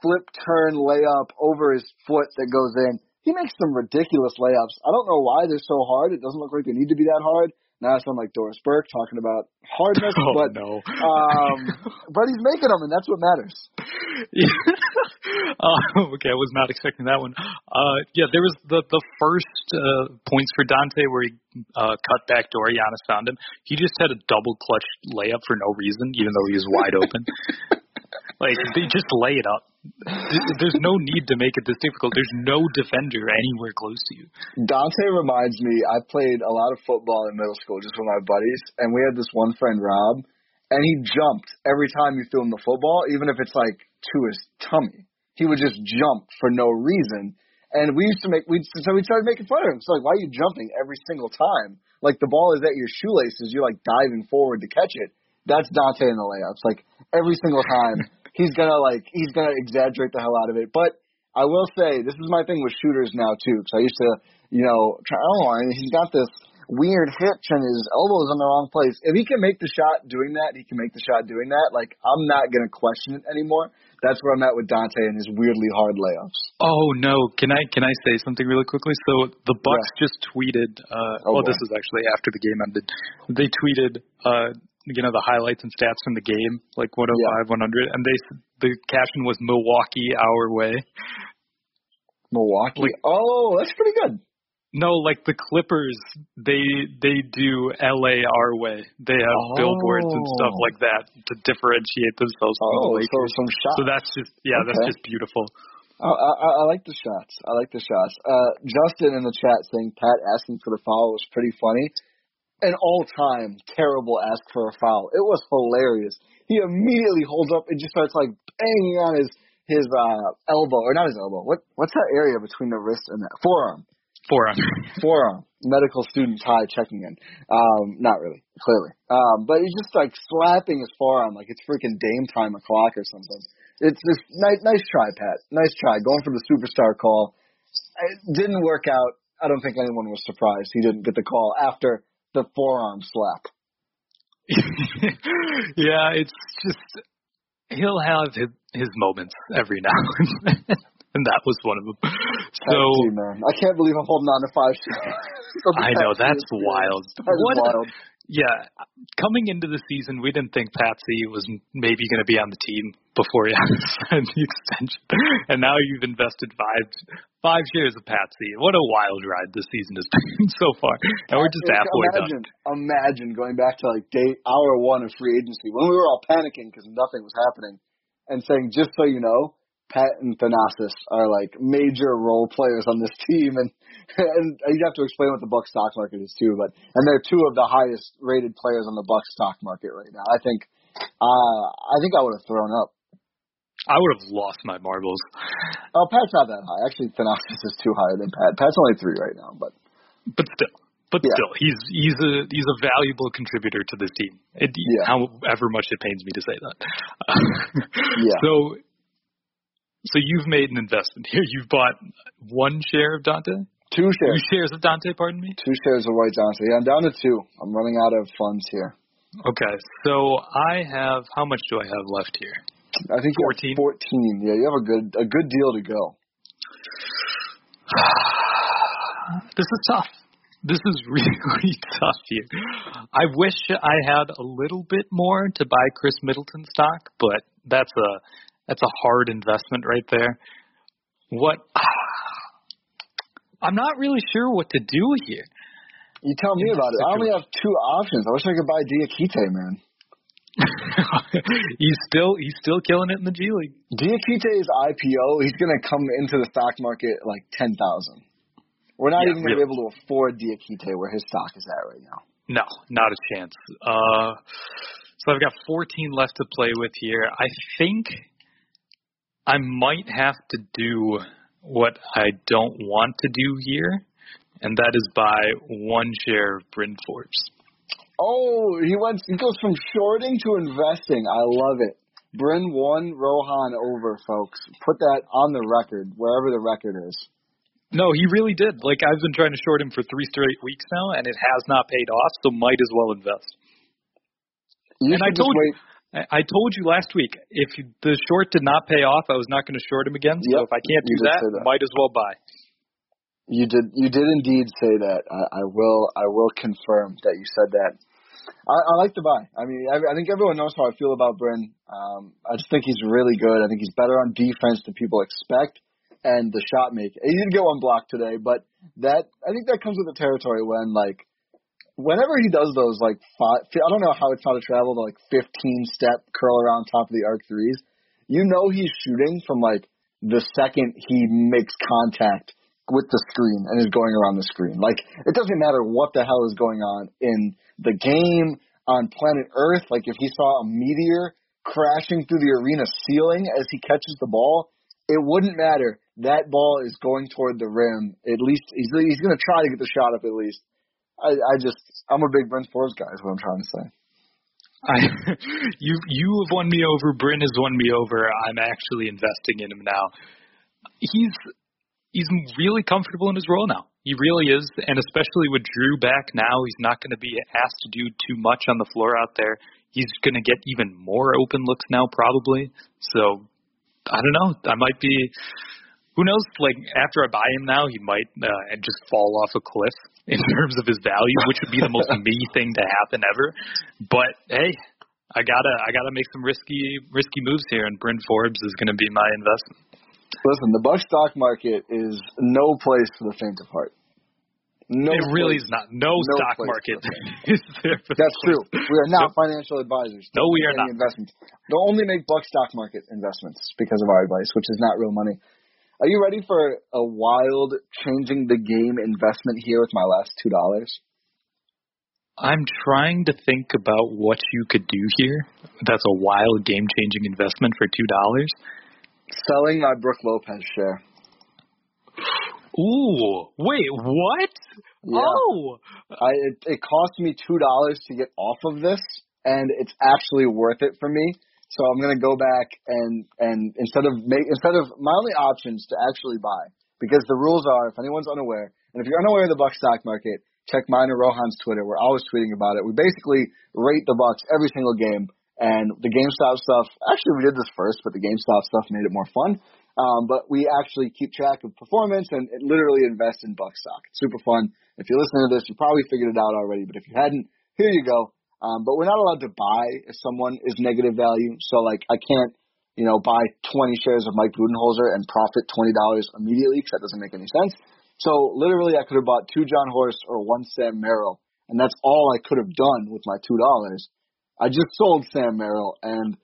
flip turn layup over his foot that goes in. He makes some ridiculous layups. I don't know why they're so hard. It doesn't look like they need to be that hard. Now I sound like Doris Burke talking about hardness, [LAUGHS] Oh but no. um, [LAUGHS] but he's making them, and that's what matters. uh, [LAUGHS] okay, I was not expecting that one. Uh, yeah, there was the the first uh, points for Donte where he uh, cut back door. Giannis found him. He just had a double clutch layup for no reason, even though he was wide open. like they just lay it up. There's no need to make it this difficult. There's no defender anywhere close to you. Donte reminds me, I played a lot of football in middle school just with my buddies, and we had this one friend, Rob, and he jumped every time you threw him the football, even if it's like to his tummy. He would just jump for no reason. And we used to make, we so we started making fun of him. So like, why are you jumping every single time? Like the ball is at your shoelaces, you're like diving forward to catch it. That's Donte in the layups. Like every single time, he's gonna like he's gonna exaggerate the hell out of it. But I will say this is my thing with shooters now too, because I used to, you know, try. Oh, and he's got this weird hitch and his elbow's in the wrong place. If he can make the shot doing that, he can make the shot doing that. Like I'm not gonna question it anymore. That's where I'm at with Donte and his weirdly hard layups. Oh no! Can I can I say something really quickly? So the Bucks just tweeted. Uh, Oh, well, this is actually after the game ended. They tweeted, uh, you know, the highlights and stats from the game, like 105, 100, and they s- the caption was Milwaukee our way. Milwaukee. Like- oh, that's pretty good. No, like the Clippers, they they do LA our way. They have billboards and stuff Oh. like that to differentiate themselves from the Oh, so some shots. So that's just yeah, that's just beautiful. I, I, I like the shots. I like the shots. Uh, Justin in the chat saying Pat asking for the foul was pretty funny. An all-time terrible ask for a foul. It was hilarious. He immediately holds up and just starts like banging on his his uh elbow or not his elbow. What what's that area between the wrist and the forearm? Forearm. [LAUGHS] Forearm. Medical student Ty checking in. Um, not really, clearly. Um, but he's just like slapping his forearm like it's freaking Dame time o'clock or something. It's just nice, nice try, Pat. Nice try. Going for the superstar call. It didn't work out. I don't think anyone was surprised he didn't get the call after the forearm slap. [LAUGHS] yeah, it's just he'll have his, his moments every now and then, [LAUGHS] and that was one of them. So C, man, I can't believe I'm holding on to five. [LAUGHS] I know that's wild. That What- wild. Yeah, coming into the season, we didn't think Patsy was maybe going to be on the team before he [LAUGHS] signed the extension, and now you've invested five five shares of Patsy. What a wild ride this season has [LAUGHS] been so far, and we're just halfway imagine, done. Imagine going back to like day hour one of free agency when we were all panicking because nothing was happening, and saying, "Just so you know, Pat and Thanasis are like major role players on this team," and and you have to explain what the Buck stock market is too. But and they're two of the highest rated players on the Buck stock market right now. I think, uh, I think I would have thrown up. I would have lost my marbles. Oh, Pat's not that high. Actually, Thanasis is too higher than Pat. Pat's only three right now, but but still, but Yeah. still, he's he's a he's a valuable contributor to this team. It, Yeah. However much it pains me to say that. [LAUGHS] Yeah. So, so you've made an investment here. You've bought one share of Donte, two shares. two shares. of Donte. Pardon me. Two shares of White Johnson. Yeah, I'm down to two. I'm running out of funds here. Okay, so I have how much do I have left here? I think 14? 14. Yeah, you have a good a good deal to go. [SIGHS] This is tough. This is [LAUGHS] really tough here. I wish I had a little bit more to buy Khris Middleton stock, but that's a that's a hard investment right there. What I'm not really sure what to do here. You tell me about it. I only have two options. I wish I could buy Diakite, man. [LAUGHS] he's still he's still killing it in the G League. Diakite's IPO, he's gonna come into the stock market like ten thousand. We're not Yeah, even gonna really. be able to afford Diakite where his stock is at right now. No, not a chance. Uh, so I've got 14 left to play with here. I think I might have to do what I don't want to do here, and that is buy one share of Bryn Forbes. Oh, he went. He goes from shorting to investing. I love it. Bryn won Rohan over, folks. Put that on the record, wherever the record is. No, he really did. Like I've been trying to short him for three straight weeks now, and it has not paid off. So might as well invest. You And I told wait. I, I told you last week if the short did not pay off, I was not going to short him again. So Yep, if I can't do that, that. might as well buy. You did. You did indeed say that. I, I will. I will confirm that you said that. I, I like to buy. I mean, I, I think everyone knows how I feel about Bryn. Um, I just think he's really good. I think he's better on defense than people expect, and the shot make. He didn't get one block today, but that I think that comes with the territory when like whenever he does those like five, I don't know how it's how to travel the like 15 step curl around top of the arc threes. You know he's shooting from like the second he makes contact with the screen and is going around the screen. Like it doesn't matter what the hell is going on in the game on planet Earth. Like if he saw a meteor crashing through the arena ceiling as he catches the ball, it wouldn't matter. That ball is going toward the rim. At least he's he's going to try to get the shot up. At least I I just I'm a big Bryn Forbes guy. Is what I'm trying to say. I, [LAUGHS] you you have won me over. Bryn has won me over. I'm actually investing in him now. He's he's really comfortable in his role now. He really is, and especially with Jrue back now, he's not going to be asked to do too much on the floor out there. He's going to get even more open looks now, probably. So I don't know. I might be. Who knows? Like after I buy him now, he might uh, just fall off a cliff in terms of his value, which would be the most [LAUGHS] me thing to happen ever. But hey, I gotta I gotta make some risky risky moves here, and Bryn Forbes is going to be my investment. Listen, the Buck stock market is no place for the faint of heart. No, it really place. is not. No, no stock market for that. [LAUGHS] is there. That's true. We are not [LAUGHS] Nope. financial advisors. No, we are any. Investments. Don't only make Buck stock market investments because of our advice, which is not real money. Are you ready for a wild changing the game investment here with my last two dollars? I'm trying to think about what you could do here. That's a wild game changing investment for two dollars. Selling my Brook Lopez share. Ooh, wait, what? Yeah. Oh, I it, it cost me two dollars to get off of this, and it's actually worth it for me. So I'm gonna go back and and instead of make instead of my only options to actually buy because the rules are if anyone's unaware and if you're unaware of the Buck stock market, check mine or Rohan's Twitter. We're always tweeting about it. We basically rate the Bucks every single game, and the GameStop stuff. Actually, we did this first, but the GameStop stuff made it more fun. Um, but we actually keep track of performance and literally invest in Buck stock. It's super fun. If you're listening to this, you probably figured it out already. But if you hadn't, here you go. Um, but we're not allowed to buy if someone is negative value. So like I can't, you know, buy 20 shares of Mike Budenholzer and profit $20 immediately because that doesn't make any sense. So literally I could have bought two Jon Horst or one Sam Merrill and that's all I could have done with my $2. I just sold Sam Merrill and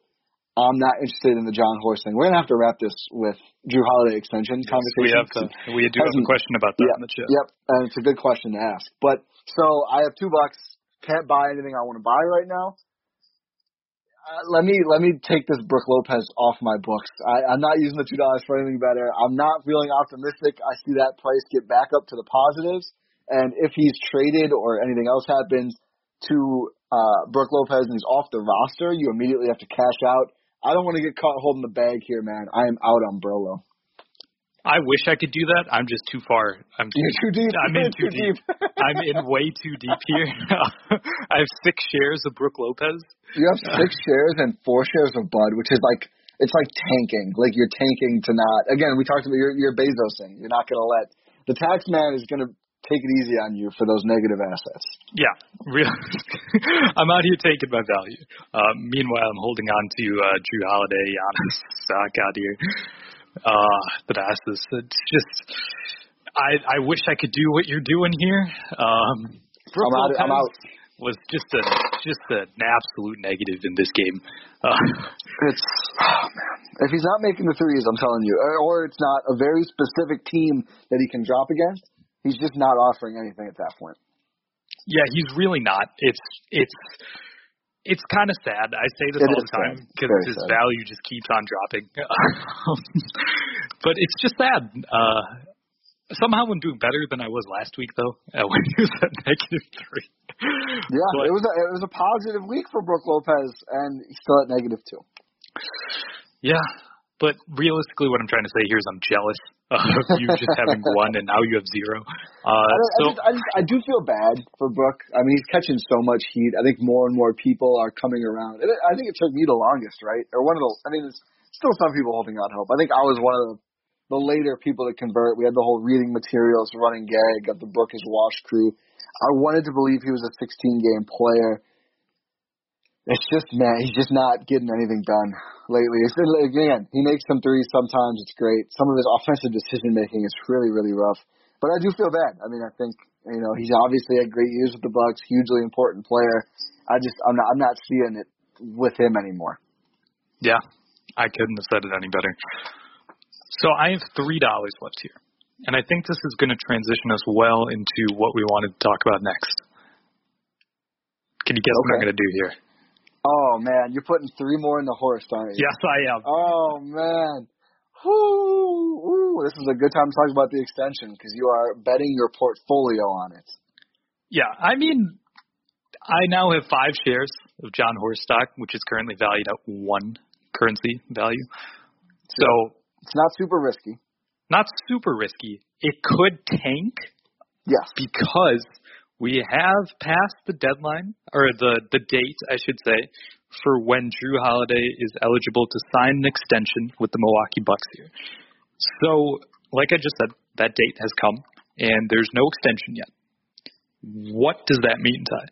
I'm not interested in the Jon Horst thing. We're gonna have to wrap this with Jrue Holiday extension we conversation. have to, we do have a question about that in the chat. Yep, and it's a good question to ask. But so I have two bucks. Can't buy anything I want to buy right now. Uh, let me let me take this Brook Lopez off my books. I, I'm not using the two dollars for anything better. I'm not feeling optimistic. I see that price get back up to the positives, and if he's traded or anything else happens to uh, Brook Lopez and he's off the roster, you immediately have to cash out. I don't want to get caught holding the bag here, man. I am out on Brolo. I wish I could do that. I'm just too far. I'm You're too deep. [LAUGHS] I'm in You're too deep. I'm in way too deep here. [LAUGHS] I have six shares of Brook Lopez. You have six [LAUGHS] shares and four shares of Bud, which is like it's like tanking. Like you're tanking to not. Again, we talked about your your Bezosing. You're not going to let the tax man is going to take it easy on you for those negative assets. Yeah, real. I'm out here taking my value. Uh, meanwhile, I'm holding on to uh, Jrue Holiday, Giannis, stock out here. Uh, but Assis, it's just I I wish I could do what you're doing here. Um, I'm out. Lopez I'm out. was just a just an absolute negative in this game. Uh, It's oh man. If he's not making the threes, I'm telling you, or it's not a very specific team that he can drop against. He's just not offering anything at that point. yeah, he's really not. It's it's it's kind of sad. I say this It all the time because his sad. value just keeps on dropping. [LAUGHS] but it's just sad. Uh, somehow I'm doing better than I was last week, though. [LAUGHS] Uh, when he was at negative three. Yeah, But- it was a, it was a positive week for Brook Lopez, and he's still at negative two. Yeah, but realistically, what I'm trying to say here is I'm jealous of you just having [LAUGHS] one and now you have zero. Uh, I, so I, just, I, I do feel bad for Brook. I mean, he's catching so much heat. I think more and more people are coming around. And I think it took me the longest, right? Or one of the. I mean, there's still some people holding out hope. I think I was one of the, the later people to convert. We had the whole reading materials, running gag, got the Brook is wash crew. I wanted to believe he was a 16 game player. It's just man, he's just not getting anything done lately. It's again, he makes some threes sometimes. It's great. Some of his offensive decision making is really, really rough. But I do feel bad. I mean, I think you know he's obviously had great years with the Bucks, hugely important player. I just I'm not I'm not seeing it with him anymore. yeah, I couldn't have said it any better. So I have three dollars left here, and I think this is going to transition us well into what we wanted to talk about next. Can you guess what I'm going to do here? Oh man, you're putting three more in the horse, aren't you? Yes, I am. Oh man. Whoo, whoo. This is a good time to talk about the extension because you are betting your portfolio on it. Yeah, I mean, I now have five shares of Jon Horst stock, which is currently valued at one currency value. So It's not super risky. not super risky. It could tank Yes. because we have passed the deadline or the the date, I should say, for when Jrue Holiday is eligible to sign an extension with the Milwaukee Bucks here. So, like I just said, that date has come and there's no extension yet. What does that mean, Ty?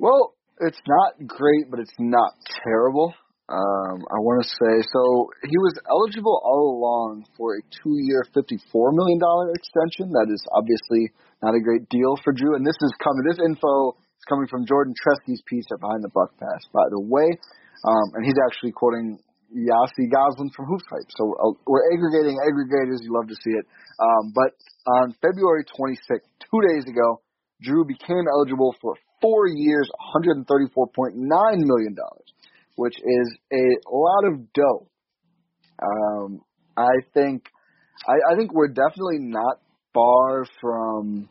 Well, it's not great, but it's not terrible. Um, I want to say so. He was eligible all along for a two-year, fifty-four million dollar extension. That is obviously not a great deal for Jrue. And this is coming. This info is coming from Jordan Treske's piece at Behind the Buck Pass, by the way. Um, and he's actually quoting Yossi Gozlan from Hype. So uh, we're aggregating aggregators. You love to see it. Um, but on February 26th, two days ago, Jrue became eligible for four years, $134.9 million, which is a lot of dough. Um, I think, I, I think we're definitely not far from,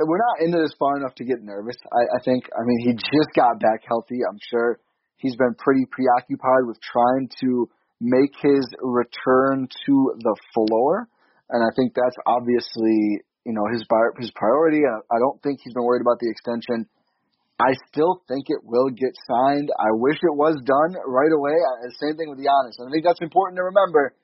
we're not into this far enough to get nervous. I, I think, I mean, he just got back healthy. I'm sure he's been pretty preoccupied with trying to make his return to the floor. And I think that's obviously, you know, his his priority. I, I don't think he's been worried about the extension. I still think it will get signed. I wish it was done right away. Same thing with Giannis. I think that's important to remember.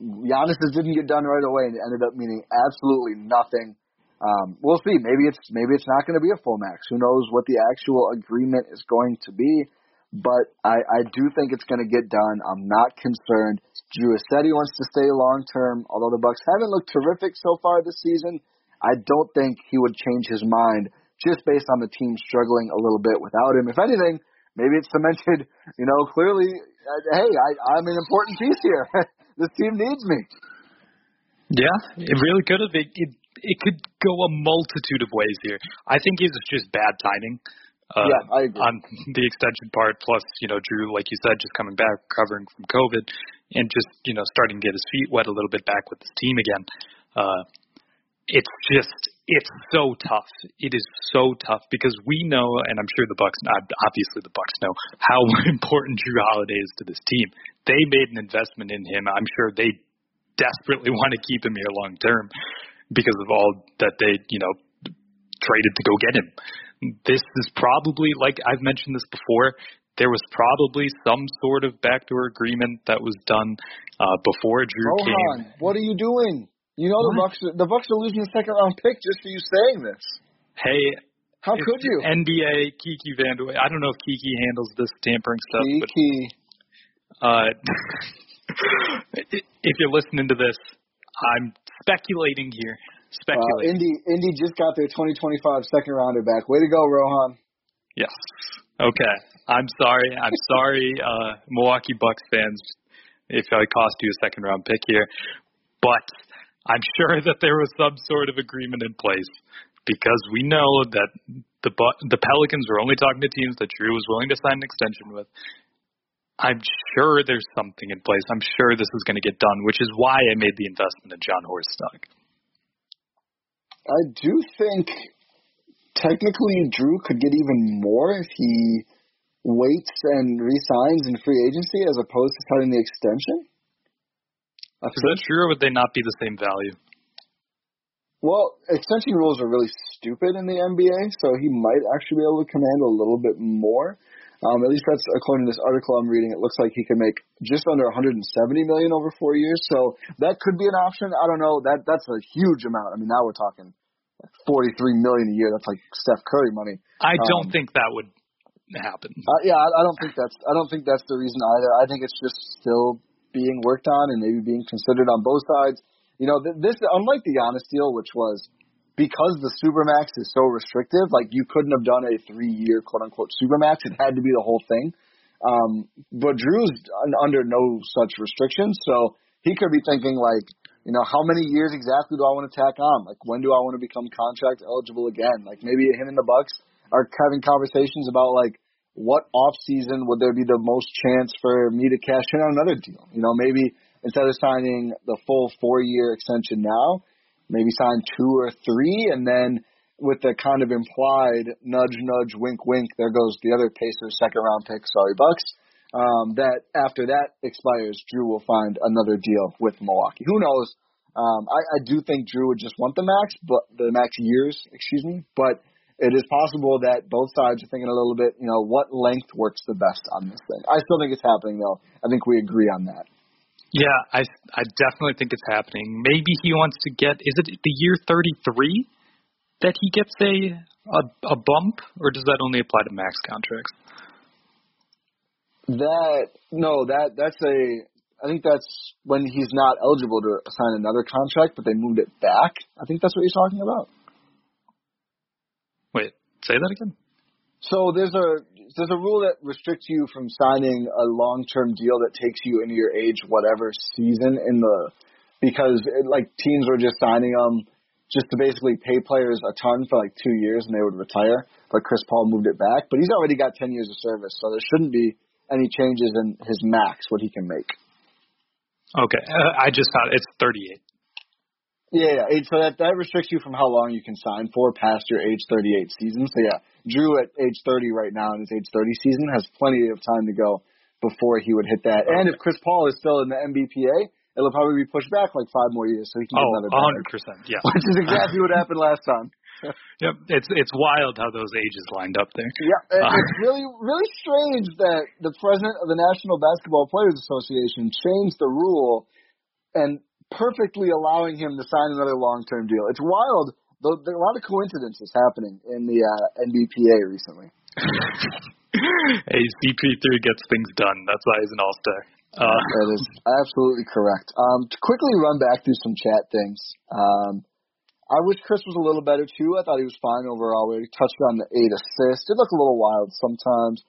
Giannis didn't get done right away, and it ended up meaning absolutely nothing. Um, we'll see. Maybe it's maybe it's not going to be a full max. Who knows what the actual agreement is going to be? But I, I do think it's going to get done. I'm not concerned. He wants to stay long term. Although the Bucks haven't looked terrific so far this season, I don't think he would change his mind just based on the team struggling a little bit without him. If anything, maybe it's cemented. You know, clearly, uh, hey, I, I'm an important piece here. [LAUGHS] this team needs me. Yeah, it really could have. It, it it could go a multitude of ways here. I think it's just bad timing. Uh, Yeah, I agree. On the extension part, plus you know Jrue, like you said, just coming back, recovering from COVID, and just you know starting to get his feet wet a little bit back with his team again. Uh, it's just it's so tough. It is so tough because we know, and I'm sure the Bucks, obviously the Bucks know how [LAUGHS] important Jrue Holiday is to this team. They made an investment in him. I'm sure they desperately [LAUGHS] want to keep him here long term because of all that they, you know, traded to go get him. This is probably like I've mentioned this before. There was probably some sort of backdoor agreement that was done uh, before Jrue came. Rohan, what are you doing? You know the Bucks. Are, the Bucks are losing the second round pick just for you saying this. Hey, How could you? NBA Kiki Vandeweghe. I don't know if Kiki handles this tampering stuff, but Kiki. uh, [LAUGHS] if you're listening to this, I'm speculating here. Uh, Indy Indy just got their 2025 second rounder back. Way to go, Rohan. yes. Okay. I'm sorry. I'm sorry, [LAUGHS] uh, Milwaukee Bucks fans, if I cost you a second round pick here, but I'm sure that there was some sort of agreement in place because we know that the the Pelicans were only talking to teams that Jrue was willing to sign an extension with. I'm sure there's something in place. I'm sure this is going to get done, which is why I made the investment in Jon Horst stock. I do think technically Jrue could get even more if he waits and resigns in free agency as opposed to signing the extension. I Is that true, or would they not be the same value? Well, extension rules are really stupid in the NBA, so he might actually be able to command a little bit more. Um, at least that's according to this article I'm reading. It looks like he can make just under 170 million over four years, so that could be an option. I don't know. That that's a huge amount. I mean, now we're talking 43 million a year. That's like Steph Curry money. I don't Um, think that would happen. Uh, yeah, I, I don't think that's I don't think that's the reason either. I think it's just still being worked on and maybe being considered on both sides. You know, th- this unlike the Giannis deal, which was because the supermax is so restrictive, like you couldn't have done a three-year quote unquote supermax. It had to be the whole thing. Um, but Jrue's un- under no such restrictions, so he could be thinking like, you know, how many years exactly do I want to tack on? Like, when do I want to become contract eligible again? Like, maybe him and the Bucks are having conversations about like what off season would there be the most chance for me to cash in on another deal? You know, maybe instead of signing the full four year extension now, maybe sign two or three, and then with the kind of implied nudge, nudge, wink, wink, there goes the other Pacers second round pick. Sorry, Bucks. Um, that after that expires, Jrue will find another deal with Milwaukee. Who knows? Um, I, I do think Jrue would just want the max, but the max years, excuse me. But it is possible that both sides are thinking a little bit, you know, what length works the best on this thing. I still think it's happening, though. I think we agree on that. Yeah, I I definitely think it's happening. Maybe he wants to get is it the year 33 that he gets a a, a bump or does that only apply to max contracts? That no, that that's a. I think that's when he's not eligible to sign another contract, but they moved it back. I think that's what you're talking about. Wait, say that again. So there's a there's a rule that restricts you from signing a long term deal that takes you into your age whatever season in the because it, like teams were just signing them just to basically pay players a ton for like two years and they would retire. But Chris Paul moved it back, but he's already got ten years of service, so there shouldn't be any changes in his max what he can make. Okay, uh, I just found it's 38. Yeah, yeah. So that that restricts you from how long you can sign for past your age 38 season. So yeah, Jrue at age 30 right now in his age 30 season has plenty of time to go before he would hit that. And if Chris Paul is still in the NBPA, it'll probably be pushed back like five more years, so he can get Oh, another bag, 100 percent. Yeah. which is exactly what happened last time. [LAUGHS] Yep. It's it's wild how those ages lined up there. Yeah, [LAUGHS] Uh, it's really really strange that the president of the National Basketball Players Association changed the rule and perfectly allowing him to sign another long term deal. It's wild. Though there are a lot of coincidences happening in the uh, NBPA recently. [LAUGHS] hey, CP3 gets things done. That's why he's an all star. Uh, [LAUGHS] that is absolutely correct. Um, to quickly run back through some chat things. Um, I wish Khris was a little better too. I thought he was fine overall. We touched on the eight assists. It looked a little wild sometimes.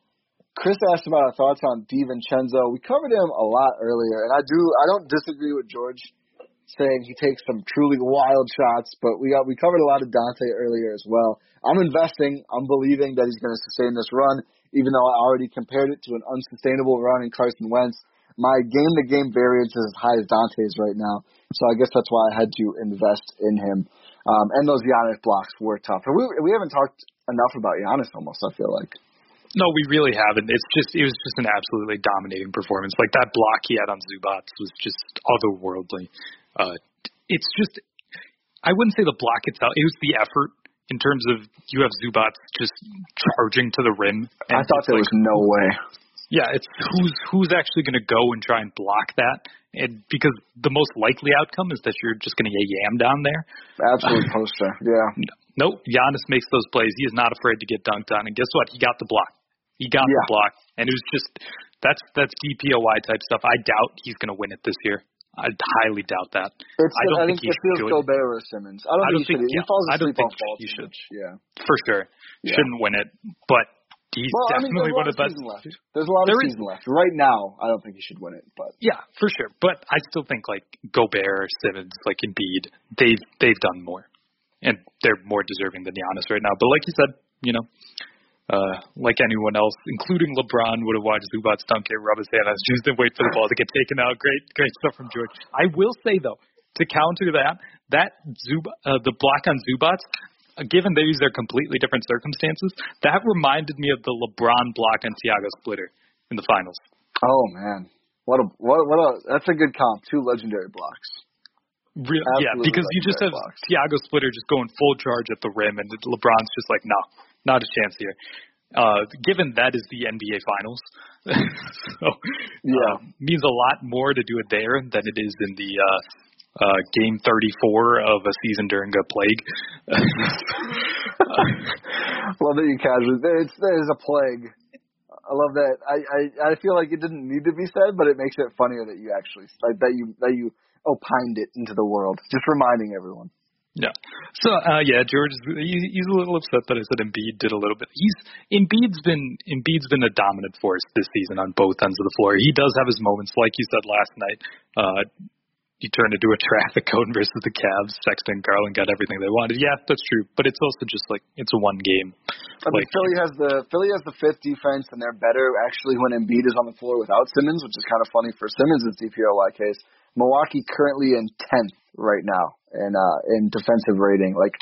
Chris asked about our thoughts on DiVincenzo. We covered him a lot earlier, and I do I don't disagree with George saying he takes some truly wild shots, but we got we covered a lot of Donte earlier as well. I'm investing. I'm believing that he's going to sustain this run, even though I already compared it to an unsustainable run in Carson Wentz. My game to game variance is as high as Donte's right now, so I guess that's why I had to invest in him. Um, and those Giannis blocks were tough. We we haven't talked enough about Giannis almost. I feel like. no, we really haven't. It's just it was just an absolutely dominating performance. Like that block he had on Zubac was just otherworldly. Uh, it's just I wouldn't say the block itself. It was the effort in terms of you have Zubac just charging to the rim. And I thought there like, was no way. Yeah, it's who's who's actually going to go and try and block that, and because the most likely outcome is that you're just going to get yammed down there. Absolute [LAUGHS] poster. Yeah. Nope, Giannis makes those plays. He is not afraid to get dunked on, and guess what? He got the block. He got Yeah. the block, and it was just that's that's DPOY type stuff. I doubt he's going to win it this year. I highly doubt that. It's, I don't I think think, it feels should. Gobert or Simmons. I don't I don't think he think-. He yeah, falls I don't asleep on think he should. Yeah. For sure. Yeah. Shouldn't win it, but he's Well, I mean, definitely there's a one of the best. left. There's a lot There of is- season left. Right now, I don't think he should win it, but Yeah, for sure. But I still think like Gobert, Simmons, like Embiid, they've they've done more, and they're more deserving than Giannis right now. But like you said, you know, uh, like anyone else, including LeBron, would have watched Zubac dunk it, rub his hand on his shoes, and wait for the ball to get taken out. Great, great stuff from George. I will say though, to counter that, that Zub uh, the block on Zubac. uh, Given these are completely different circumstances, that reminded me of the LeBron block on Tiago Splitter in the finals. oh man, what a what what a that's a good comp. Two legendary blocks. Real, yeah, because you just have blocks. Tiago Splitter just going full charge at the rim, and LeBron's just like, no, not a chance here. Uh, given that is the NBA Finals, [LAUGHS] so Yeah. uh, means a lot more to do it there than it is in the uh, uh, game 34 of a season during a plague. [LAUGHS] love that you casually. It's there's a plague. I love that. I, I I feel like it didn't need to be said, but it makes it funnier that you actually like that you that you opined it into the world. Just reminding everyone. Yeah. So uh yeah, George he, he's a little upset that I said Embiid did a little bit. He's Embiid's been Embiid's been a dominant force this season on both ends of the floor. He does have his moments, like you said last night. Uh he turned into a [LAUGHS] traffic cone versus the Cavs. Sexton Garland got everything they wanted. Yeah, that's true. But it's also just like it's a one game. I mean, Like- Philly has the Philly has the fifth defense, and they're better actually when Embiid is on the floor without Simmons, which is kind of funny for Simmons' DPOY case. Milwaukee currently in tenth right now in uh, in defensive rating. Like,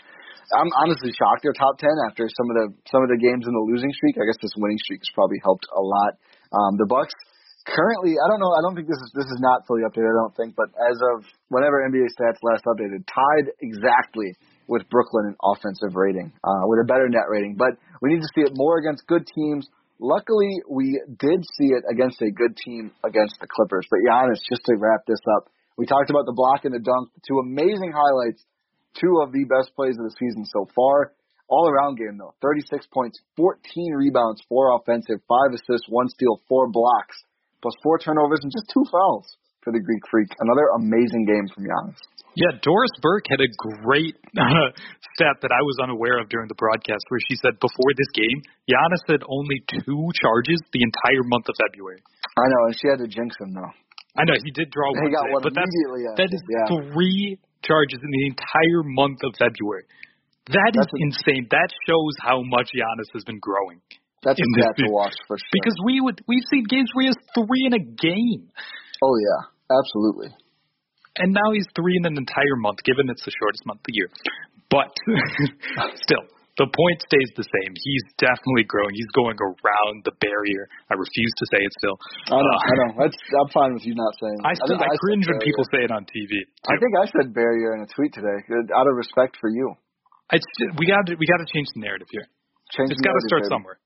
I'm honestly shocked they're top ten after some of the some of the games in the losing streak. I guess this winning streak has probably helped a lot. Um, the Bucks currently, I don't know, I don't think this is this is not fully updated. I don't think, but as of whenever NBA stats last updated, tied exactly with Brooklyn in offensive rating, uh, with a better net rating. But we need to see it more against good teams. Luckily, we did see it against a good team against the Clippers. But Giannis, just to wrap this up, we talked about the block and the dunk, two amazing highlights, two of the best plays of the season so far. All around game though, 36 points, 14 rebounds, four offensive, five assists, one steal, four blocks, plus four turnovers and just two fouls for the Greek Freak. Another amazing game from Giannis. Yeah, Doris Burke had a great uh, [LAUGHS] stat that I was unaware of during the broadcast, where she said before this game, Giannis had only two charges the entire month of February. I know, and she had to jinx him though. I know he did draw He one, got today, one but that's after, that is yeah. three charges in the entire month of February. That is That's a- insane. That shows how much Giannis has been growing. That's a in this stat to watch for sure. Because we would we've seen games where he has three in a game, oh yeah, absolutely. and now he's three in an entire month, given it's the shortest month of the year. But [LAUGHS] still, the point stays the same. He's definitely growing. He's going around the barrier. I refuse to say it still. I know, Uh, I know. That's, I'm fine with you not saying. I, still, think I, said cringe when people say it on TV. I think I said barrier in a tweet today, out of respect for you. It's, we got to we got to change the narrative here. Change It's got to start baby. somewhere.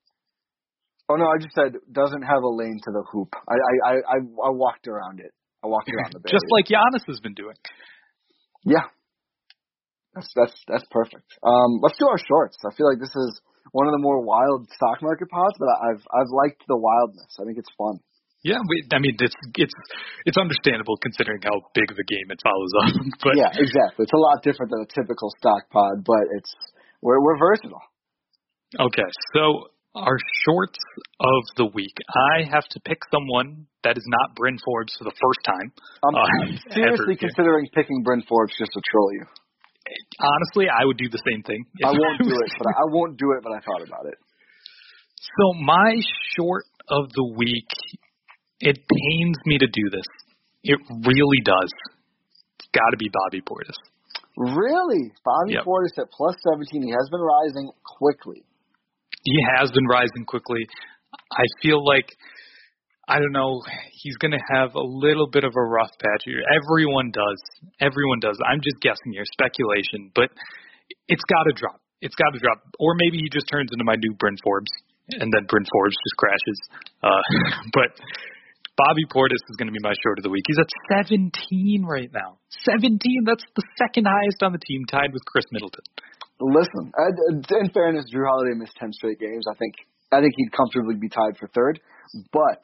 Oh no, I just said doesn't have a lane to the hoop. I I I, I, I walked around it. I walked around the [LAUGHS] barrier. Just like Giannis has been doing. yeah, that's that's that's perfect. Um, let's do our shorts. I feel like this is one of the more wild stock market pods, but I've I've liked the wildness. I think it's fun. Yeah, we, I mean it's it's it's understandable considering how big of a game it follows up. [LAUGHS] But yeah, exactly. It's a lot different than a typical stock pod, but it's we're we're versatile. Okay, so our shorts of the week. I have to pick someone that is not Bryn Forbes for the first time. I'm uh, seriously ever considering picking Bryn Forbes just to troll you. Honestly, I would do the same thing. I won't do it, but I, I won't do it. But I thought about it. So my short of the week, it pains me to do this. It really does. It's got to be Bobby Portis. Really, Bobby Yep. Portis at plus seventeen. He has been rising quickly. He has been rising quickly. I feel like I don't know. He's going to have a little bit of a rough patch here. Everyone does. Everyone does. I'm just guessing here, speculation, but it's got to drop. It's got to drop. Or maybe he just turns into my new Bryn Forbes, and then Bryn Forbes just crashes. Uh, [LAUGHS] but Bobby Portis is going to be my short of the week. He's at 17 right now. 17. That's the second highest on the team, tied with Khris Middleton. Listen, in fairness, Jrue Holiday missed ten straight games. I think I think he'd comfortably be tied for third. But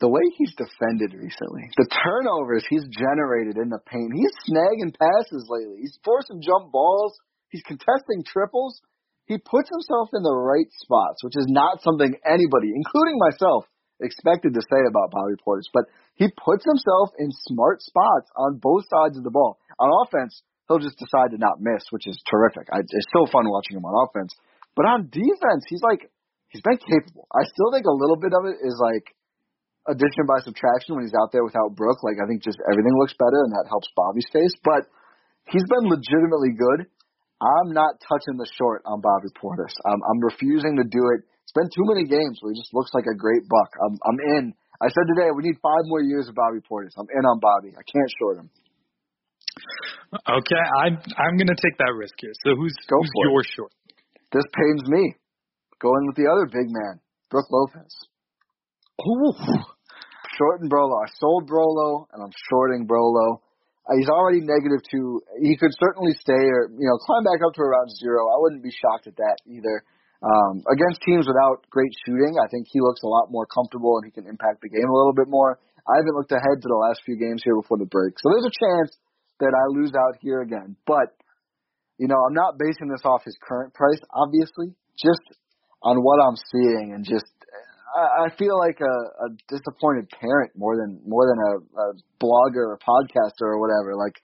the way he's defended recently, the turnovers he's generated in the paint, he's snagging passes lately. He's forcing jump balls. He's contesting triples. He puts himself in the right spots, which is not something anybody, including myself, expected to say about Bobby Portis. But he puts himself in smart spots on both sides of the ball. On offense, he'll just decide to not miss, which is terrific. I, it's so fun watching him on offense. But on defense, he's like he's been capable. I still think a little bit of it is like addition by subtraction when he's out there without Brook. Like I think just everything looks better and that helps Bobby's face. But he's been legitimately good. I'm not touching the short on Bobby Portis. I'm, I'm refusing to do it. It's been too many games where he just looks like a great buck. I'm, I'm in. I said today we need five more years of Bobby Portis. I'm in on Bobby. I can't short him. Okay, I'm I'm gonna take that risk here. So who's Go who's for it. your short? This pains me. Going with the other big man, Brook Lopez. Ooh. Shorting Brolo. I sold Brolo, and I'm shorting Brolo. Uh, he's already negative two. He could certainly stay or you know climb back up to around zero. I wouldn't be shocked at that either. Um, against teams without great shooting, I think he looks a lot more comfortable and he can impact the game a little bit more. I haven't looked ahead to the last few games here before the break, so there's a chance that I lose out here again. But you know, I'm not basing this off his current price, obviously, just on what I'm seeing and just I, feel like a, a disappointed parent more than more than a, a blogger or podcaster or whatever. Like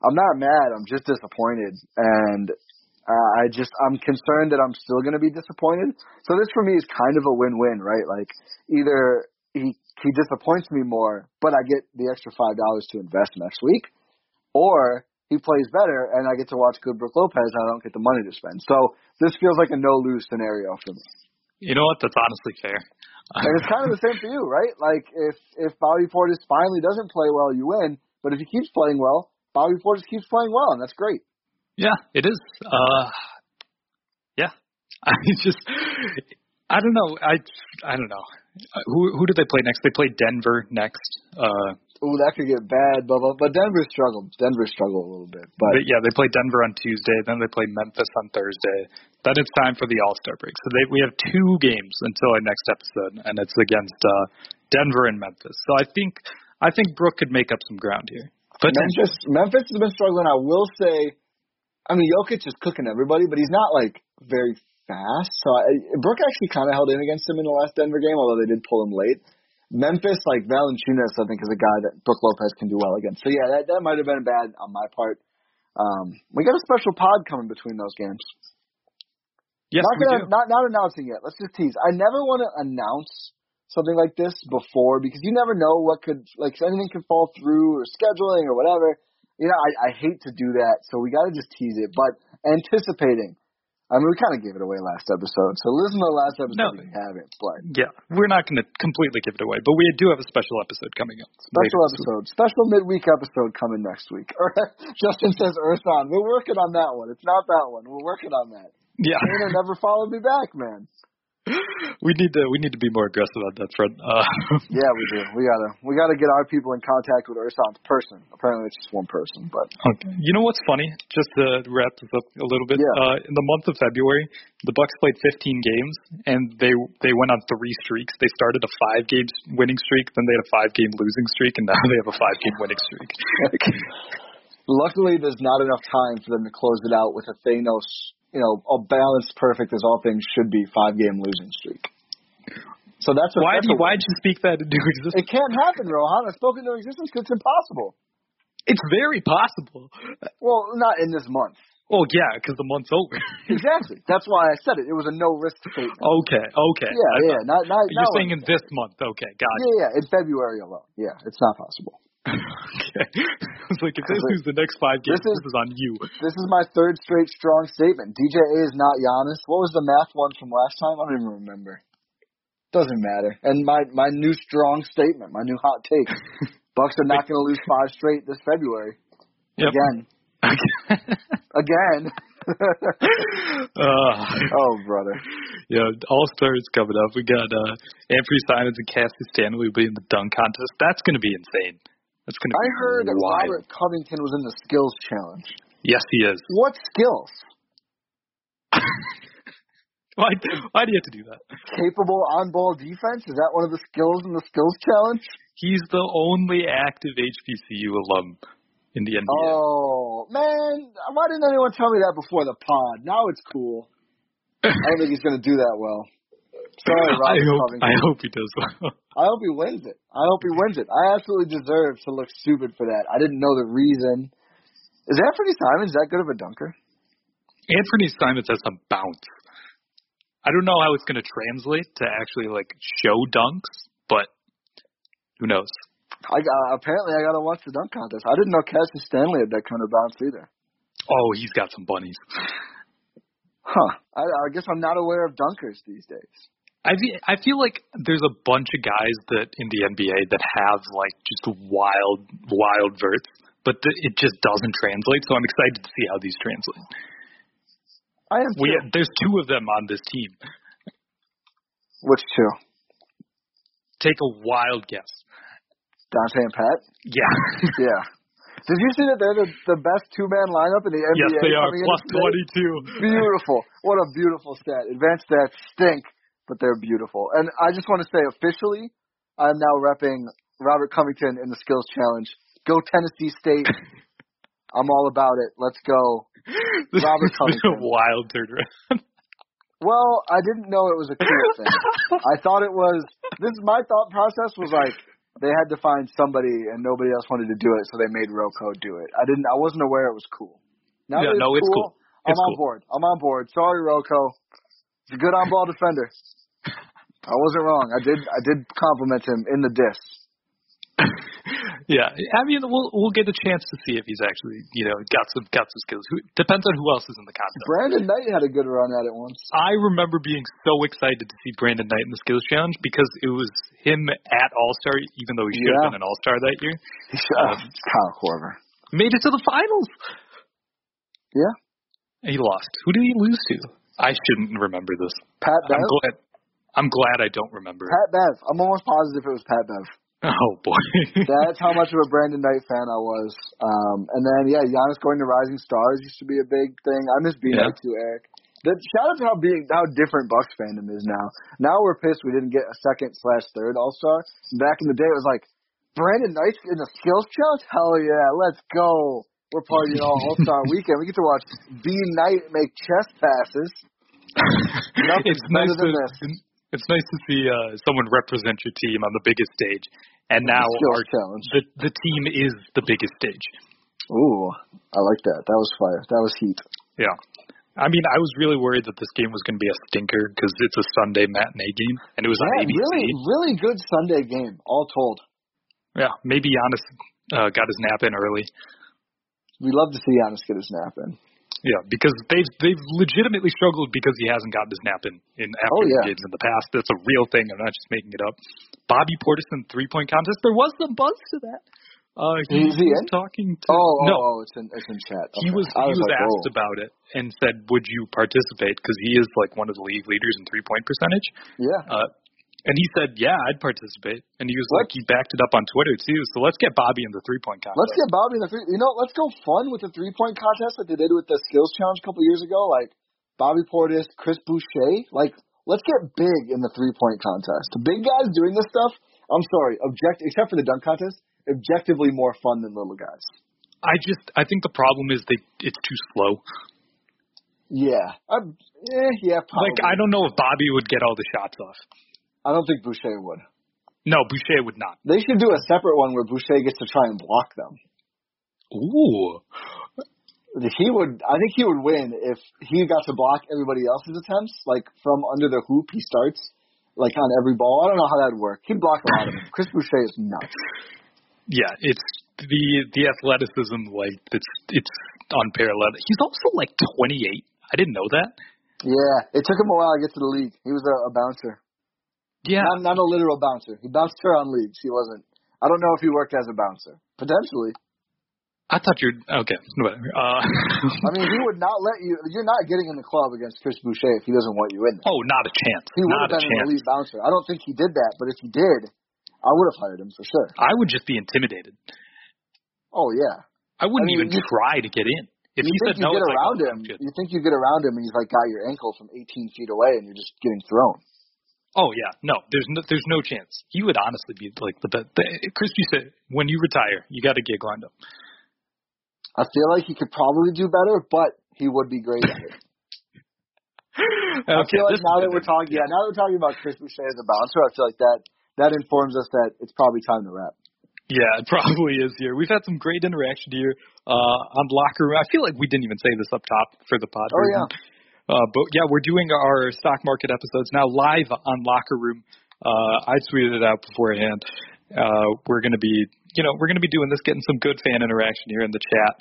I'm not mad, I'm just disappointed and uh, I just I'm concerned that I'm still going to be disappointed. So this for me is kind of a win-win, right? Like either he he disappoints me more, but I get the extra five dollars to invest next week, or he plays better and I get to watch good Brook Lopez and I don't get the money to spend. So this feels like a no-lose scenario for me. You know what? That's honestly fair. And it's kind of the same for you, right? Like if if Bobby Portis finally doesn't play well, you win. But if he keeps playing well, Bobby Portis keeps playing well, and that's great. Yeah, it is. Uh, yeah, [LAUGHS] I just, I don't know. I, I don't know. Uh, Who who do they play next? They play Denver next. Uh, Ooh, that could get bad, blah, blah. But Denver struggled. Denver struggled a little bit, but but yeah, they play Denver on Tuesday. Then they play Memphis on Thursday. Then it's time for the All Star break. So they, we have two games until our next episode, and it's against uh, Denver and Memphis. So I think I think Brook could make up some ground here. But Memphis Memphis has been struggling. I will say, I mean, Jokic is cooking everybody, but he's not like very fast. So I, Brook actually kind of held in against him in the last Denver game, although they did pull him late. Memphis, like Valanciunas, I think is a guy that Brook Lopez can do well against. So yeah, that that might have been bad on my part. Um, we got a special pod coming between those games. yes, not we gonna, do. not not announcing yet. Let's just tease. I never want to announce something like this before because you never know what could like anything could fall through or scheduling or whatever. You know, I, I hate to do that, so we got to just tease it. But anticipating, I mean, we kind of gave it away last episode, so listen to the last episode No. if you haven't. But Yeah, we're not going to completely give it away, but we do have a special episode coming up. special episode, special midweek episode coming next week. [LAUGHS] Justin says Ursan. We're working on that one. It's not that one. We're working on that. Yeah, Taylor never followed me back, man. [LAUGHS] we need to we need to be more aggressive on that front. Uh, [LAUGHS] Yeah, we do. We gotta we gotta get our people in contact with Ursan's person. Apparently, it's just one person, but Okay. You know what's funny? Just to wrap this up a little bit. Yeah. Uh, in the month of February, the Bucks played 15 games, and they they went on three streaks. They started a five game winning streak, then they had a five game losing streak, and now [LAUGHS] they have a five game winning streak. luckily, there's not enough time for them to close it out with a Thanos, you know, a balanced, perfect as all things should be five game losing streak. So that's a, why that's do you, why'd you speak that into existence? It can't happen, Rohan. I've spoken to existence 'cause it's impossible. It's very possible. Well, not in this month. Well, yeah, because the month's over. [LAUGHS] Exactly. That's why I said it. It was a no risk statement. okay, okay. yeah, I yeah. Not, not, You're not saying in this month. Okay, got Yeah, yeah. In February alone. Yeah, it's not possible. Okay. [LAUGHS] I was like, if they lose the next five games, This this is- is, on you. This is my third straight strong statement. DJA is not Giannis. What was the math one from last time? I don't even remember. Doesn't matter. And my my new strong statement, my new hot take. [LAUGHS] Bucks are not going to lose five straight this February. Yep. Again. [LAUGHS] Again. uh, oh, brother. yeah, All Stars coming up. We got uh, Anfernee Simons and Cassius Stanley will be in the dunk contest. That's going to be insane. That's going to. I heard that. Robert Covington was in the skills challenge. Yes, he is. What skills? [LAUGHS] Why, why do you have to do that? Capable on ball defense? Is that one of the skills in the skills challenge? He's the only active HBCU alum in the NBA. Oh man, why didn't anyone tell me that before the pod? Now it's cool. I don't think he's gonna do that well. Sorry, Robert I hope I hope he does well. [LAUGHS] I hope he wins it. I hope he wins it. I absolutely deserve to look stupid for that. I didn't know the reason. Is Anfernee Simons that good of a dunker? Anfernee Simons has some bounce. I don't know how it's going to translate to actually like show dunks, but who knows? I got, apparently I got to watch the dunk contest. I didn't know Cassius Stanley had that kind of bounce either. Oh, he's got some bunnies. Huh. I, I guess I'm not aware of dunkers these days. I feel, I feel like there's a bunch of guys that in the NBA that have like just wild, wild verts, but the, it just doesn't translate. So I'm excited to see how these translate. I am We there's two of them on this team. Which two? Take a wild guess. Donte and Pat? Yeah. [LAUGHS] Yeah. Did you see that they're the, the best two man lineup in the NBA? yes, they are plus into today? 22. Beautiful. What a beautiful stat. Advanced stats stink, but they're beautiful. And I just want to say officially, I'm now repping Robert Covington in the skills challenge. Go Tennessee State. [LAUGHS] I'm all about it. Let's go. [LAUGHS] This Robert been a Covington. wild turnaround. Well, I didn't know it was a cool thing. I [LAUGHS] thought it was. This my thought process was like they had to find somebody and nobody else wanted to do it, so they made Rocco do it. I didn't. I wasn't aware it was cool. Now Yeah, that no, it's it's cool. cool. I'm It's on cool. board. I'm on board. Sorry, Rocco. He's a good on ball defender. I wasn't wrong. I did. I did compliment him in the diss. [LAUGHS] yeah, I mean, we'll we'll get a chance to see if he's actually, you know, got some got some skills. Who, depends on who else is in the contest. Brandon Knight had a good run at it once. I remember being so excited to see Brandon Knight in the skills challenge because it was him at All Star, even though he should Yeah. have been an All Star that year. Uh, Kyle Korver. Made it to the finals. Yeah. He lost. Who did he lose to? I shouldn't remember this. Pat. I'm glad. I don't remember. Pat Bev. I'm almost positive it was Pat Bev. Oh boy. [LAUGHS] That's how much of a Brandon Knight fan I was. Um, and then yeah, Giannis going to Rising Stars used to be a big thing. I miss B Yeah. Knight too, Eric. The, shout out to how being how different Bucks fandom is now. Now we're pissed we didn't get a second slash third All Star. Back in the day, it was like Brandon Knight's in the skills challenge. Hell yeah, let's go. We're partying all [LAUGHS] All Star weekend. We get to watch B Knight make chest passes. [LAUGHS] Nothing's it's nice than to this. It's nice to see uh, someone represent your team on the biggest stage, and now our challenge. the the team is the biggest stage. Ooh, I like that. That was fire. That was heat. Yeah. I mean, I was really worried that this game was going to be a stinker because it's a Sunday matinee game, and it was on ABC. really, really good Sunday game, all told. Yeah, maybe Giannis uh, got his nap in early. We love to see Giannis get his nap in. Yeah, because they've they've legitimately struggled because he hasn't gotten his nap in in Oh, afternoon yeah. games in the past. That's a real thing. I'm not just making it up. Bobby Portis in three point contest. There was some buzz to that. Uh, he, Is he was in? talking to Oh, oh, no. oh, it's in it's in chat. He Okay. was I he was like, asked oh. about it and said, "Would you participate?" Because he is like one of the league leaders in three point percentage. Yeah, Uh, and he said, "Yeah, I'd participate." And he was Let's- like, he backed it up on Twitter too. So let's get Bobby in the three point contest. let's get Bobby in the three. You know, let's go fun with the three point contest like they did with the skills challenge a couple years ago. Like Bobby Portis, Chris Boucher. Like, let's get big in the three point contest. The big guys doing this stuff. I'm sorry, object except for the dunk contest, objectively more fun than little guys. I just I think the problem is they it's too slow. Yeah, I'm, eh, yeah, probably. Like I don't know if Bobby would get all the shots off. I don't think Boucher would. No, Boucher would not. They should do a separate one where Boucher gets to try and block them. Ooh. He would. I think he would win if he got to block everybody else's attempts. Like from under the hoop, he starts like on every ball. I don't know how that'd work. He'd block a lot of them. Chris Boucher is nuts. Yeah, it's the the athleticism like it's it's unparalleled. He's also like 28. I didn't know that. Yeah, it took him a while to get to the league. He was a, a bouncer, Yeah. not not a literal bouncer. He bounced her on leagues. He wasn't. I don't know if he worked as a bouncer. Potentially. I thought you're okay. Whatever. Uh, I mean, he would not let you. You're not getting in the club against Chris Boucher if he doesn't want you in there. oh, not a chance. He would Not have been an elite bouncer. I don't think he did that, but if he did, I would have hired him for sure. I would just be intimidated. Oh yeah. I wouldn't I mean, even you- try to get in. If you he think said no, you get it's like, around oh, him. You think you get around him, and he's like got your ankle from 18 feet away, and you're just getting thrown. Oh yeah, no, there's no, there's no chance. He would honestly be like the best. Chris, you said when you retire, you got a gig lined up. I feel like he could probably do better, but he would be great at it. [LAUGHS] I feel like now that we're talking, yeah, now that we're talking about Chris Boucher as a bouncer, I feel like that that informs us that it's probably time to wrap. Yeah, it [LAUGHS] probably is here. We've had some great interaction here uh, on locker room. I feel like we didn't even say this up top for the pod. Oh, yeah. Uh, but yeah, we're doing our stock market episodes now live on locker room. Uh, I tweeted it out beforehand. Uh, we're going to be, you know, we're going to be doing this, getting some good fan interaction here in the chat,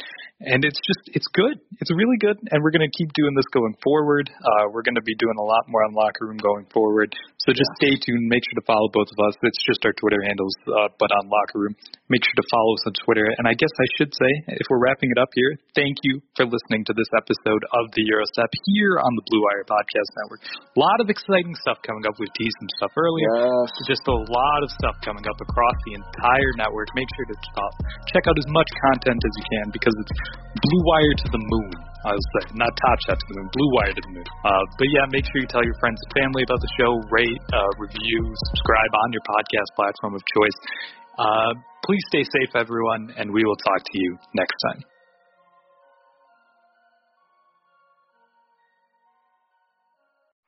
and it's just, it's good. It's really good, and we're going to keep doing this going forward. Uh, we're going to be doing a lot more on locker room going forward. So just stay tuned. Make sure to follow both of us. It's just our Twitter handles, uh, but on locker room. Make sure to follow us on Twitter. And I guess I should say, if we're wrapping it up here, thank you for listening to this episode of the Eurostep here on the Blue Wire Podcast Network. A lot of exciting stuff coming up. We've teased some stuff earlier. Yes. Just a lot of stuff coming up across the entire network. Make sure to uh, check out as much content as you can because it's Blue Wire to the moon. I was saying, not Top Shot to the moon, Blue Wire to the moon. Uh, but yeah, make sure you tell your friends and family about the show, rate, uh, review, subscribe on your podcast platform of choice. Uh, please stay safe, everyone, and we will talk to you next time.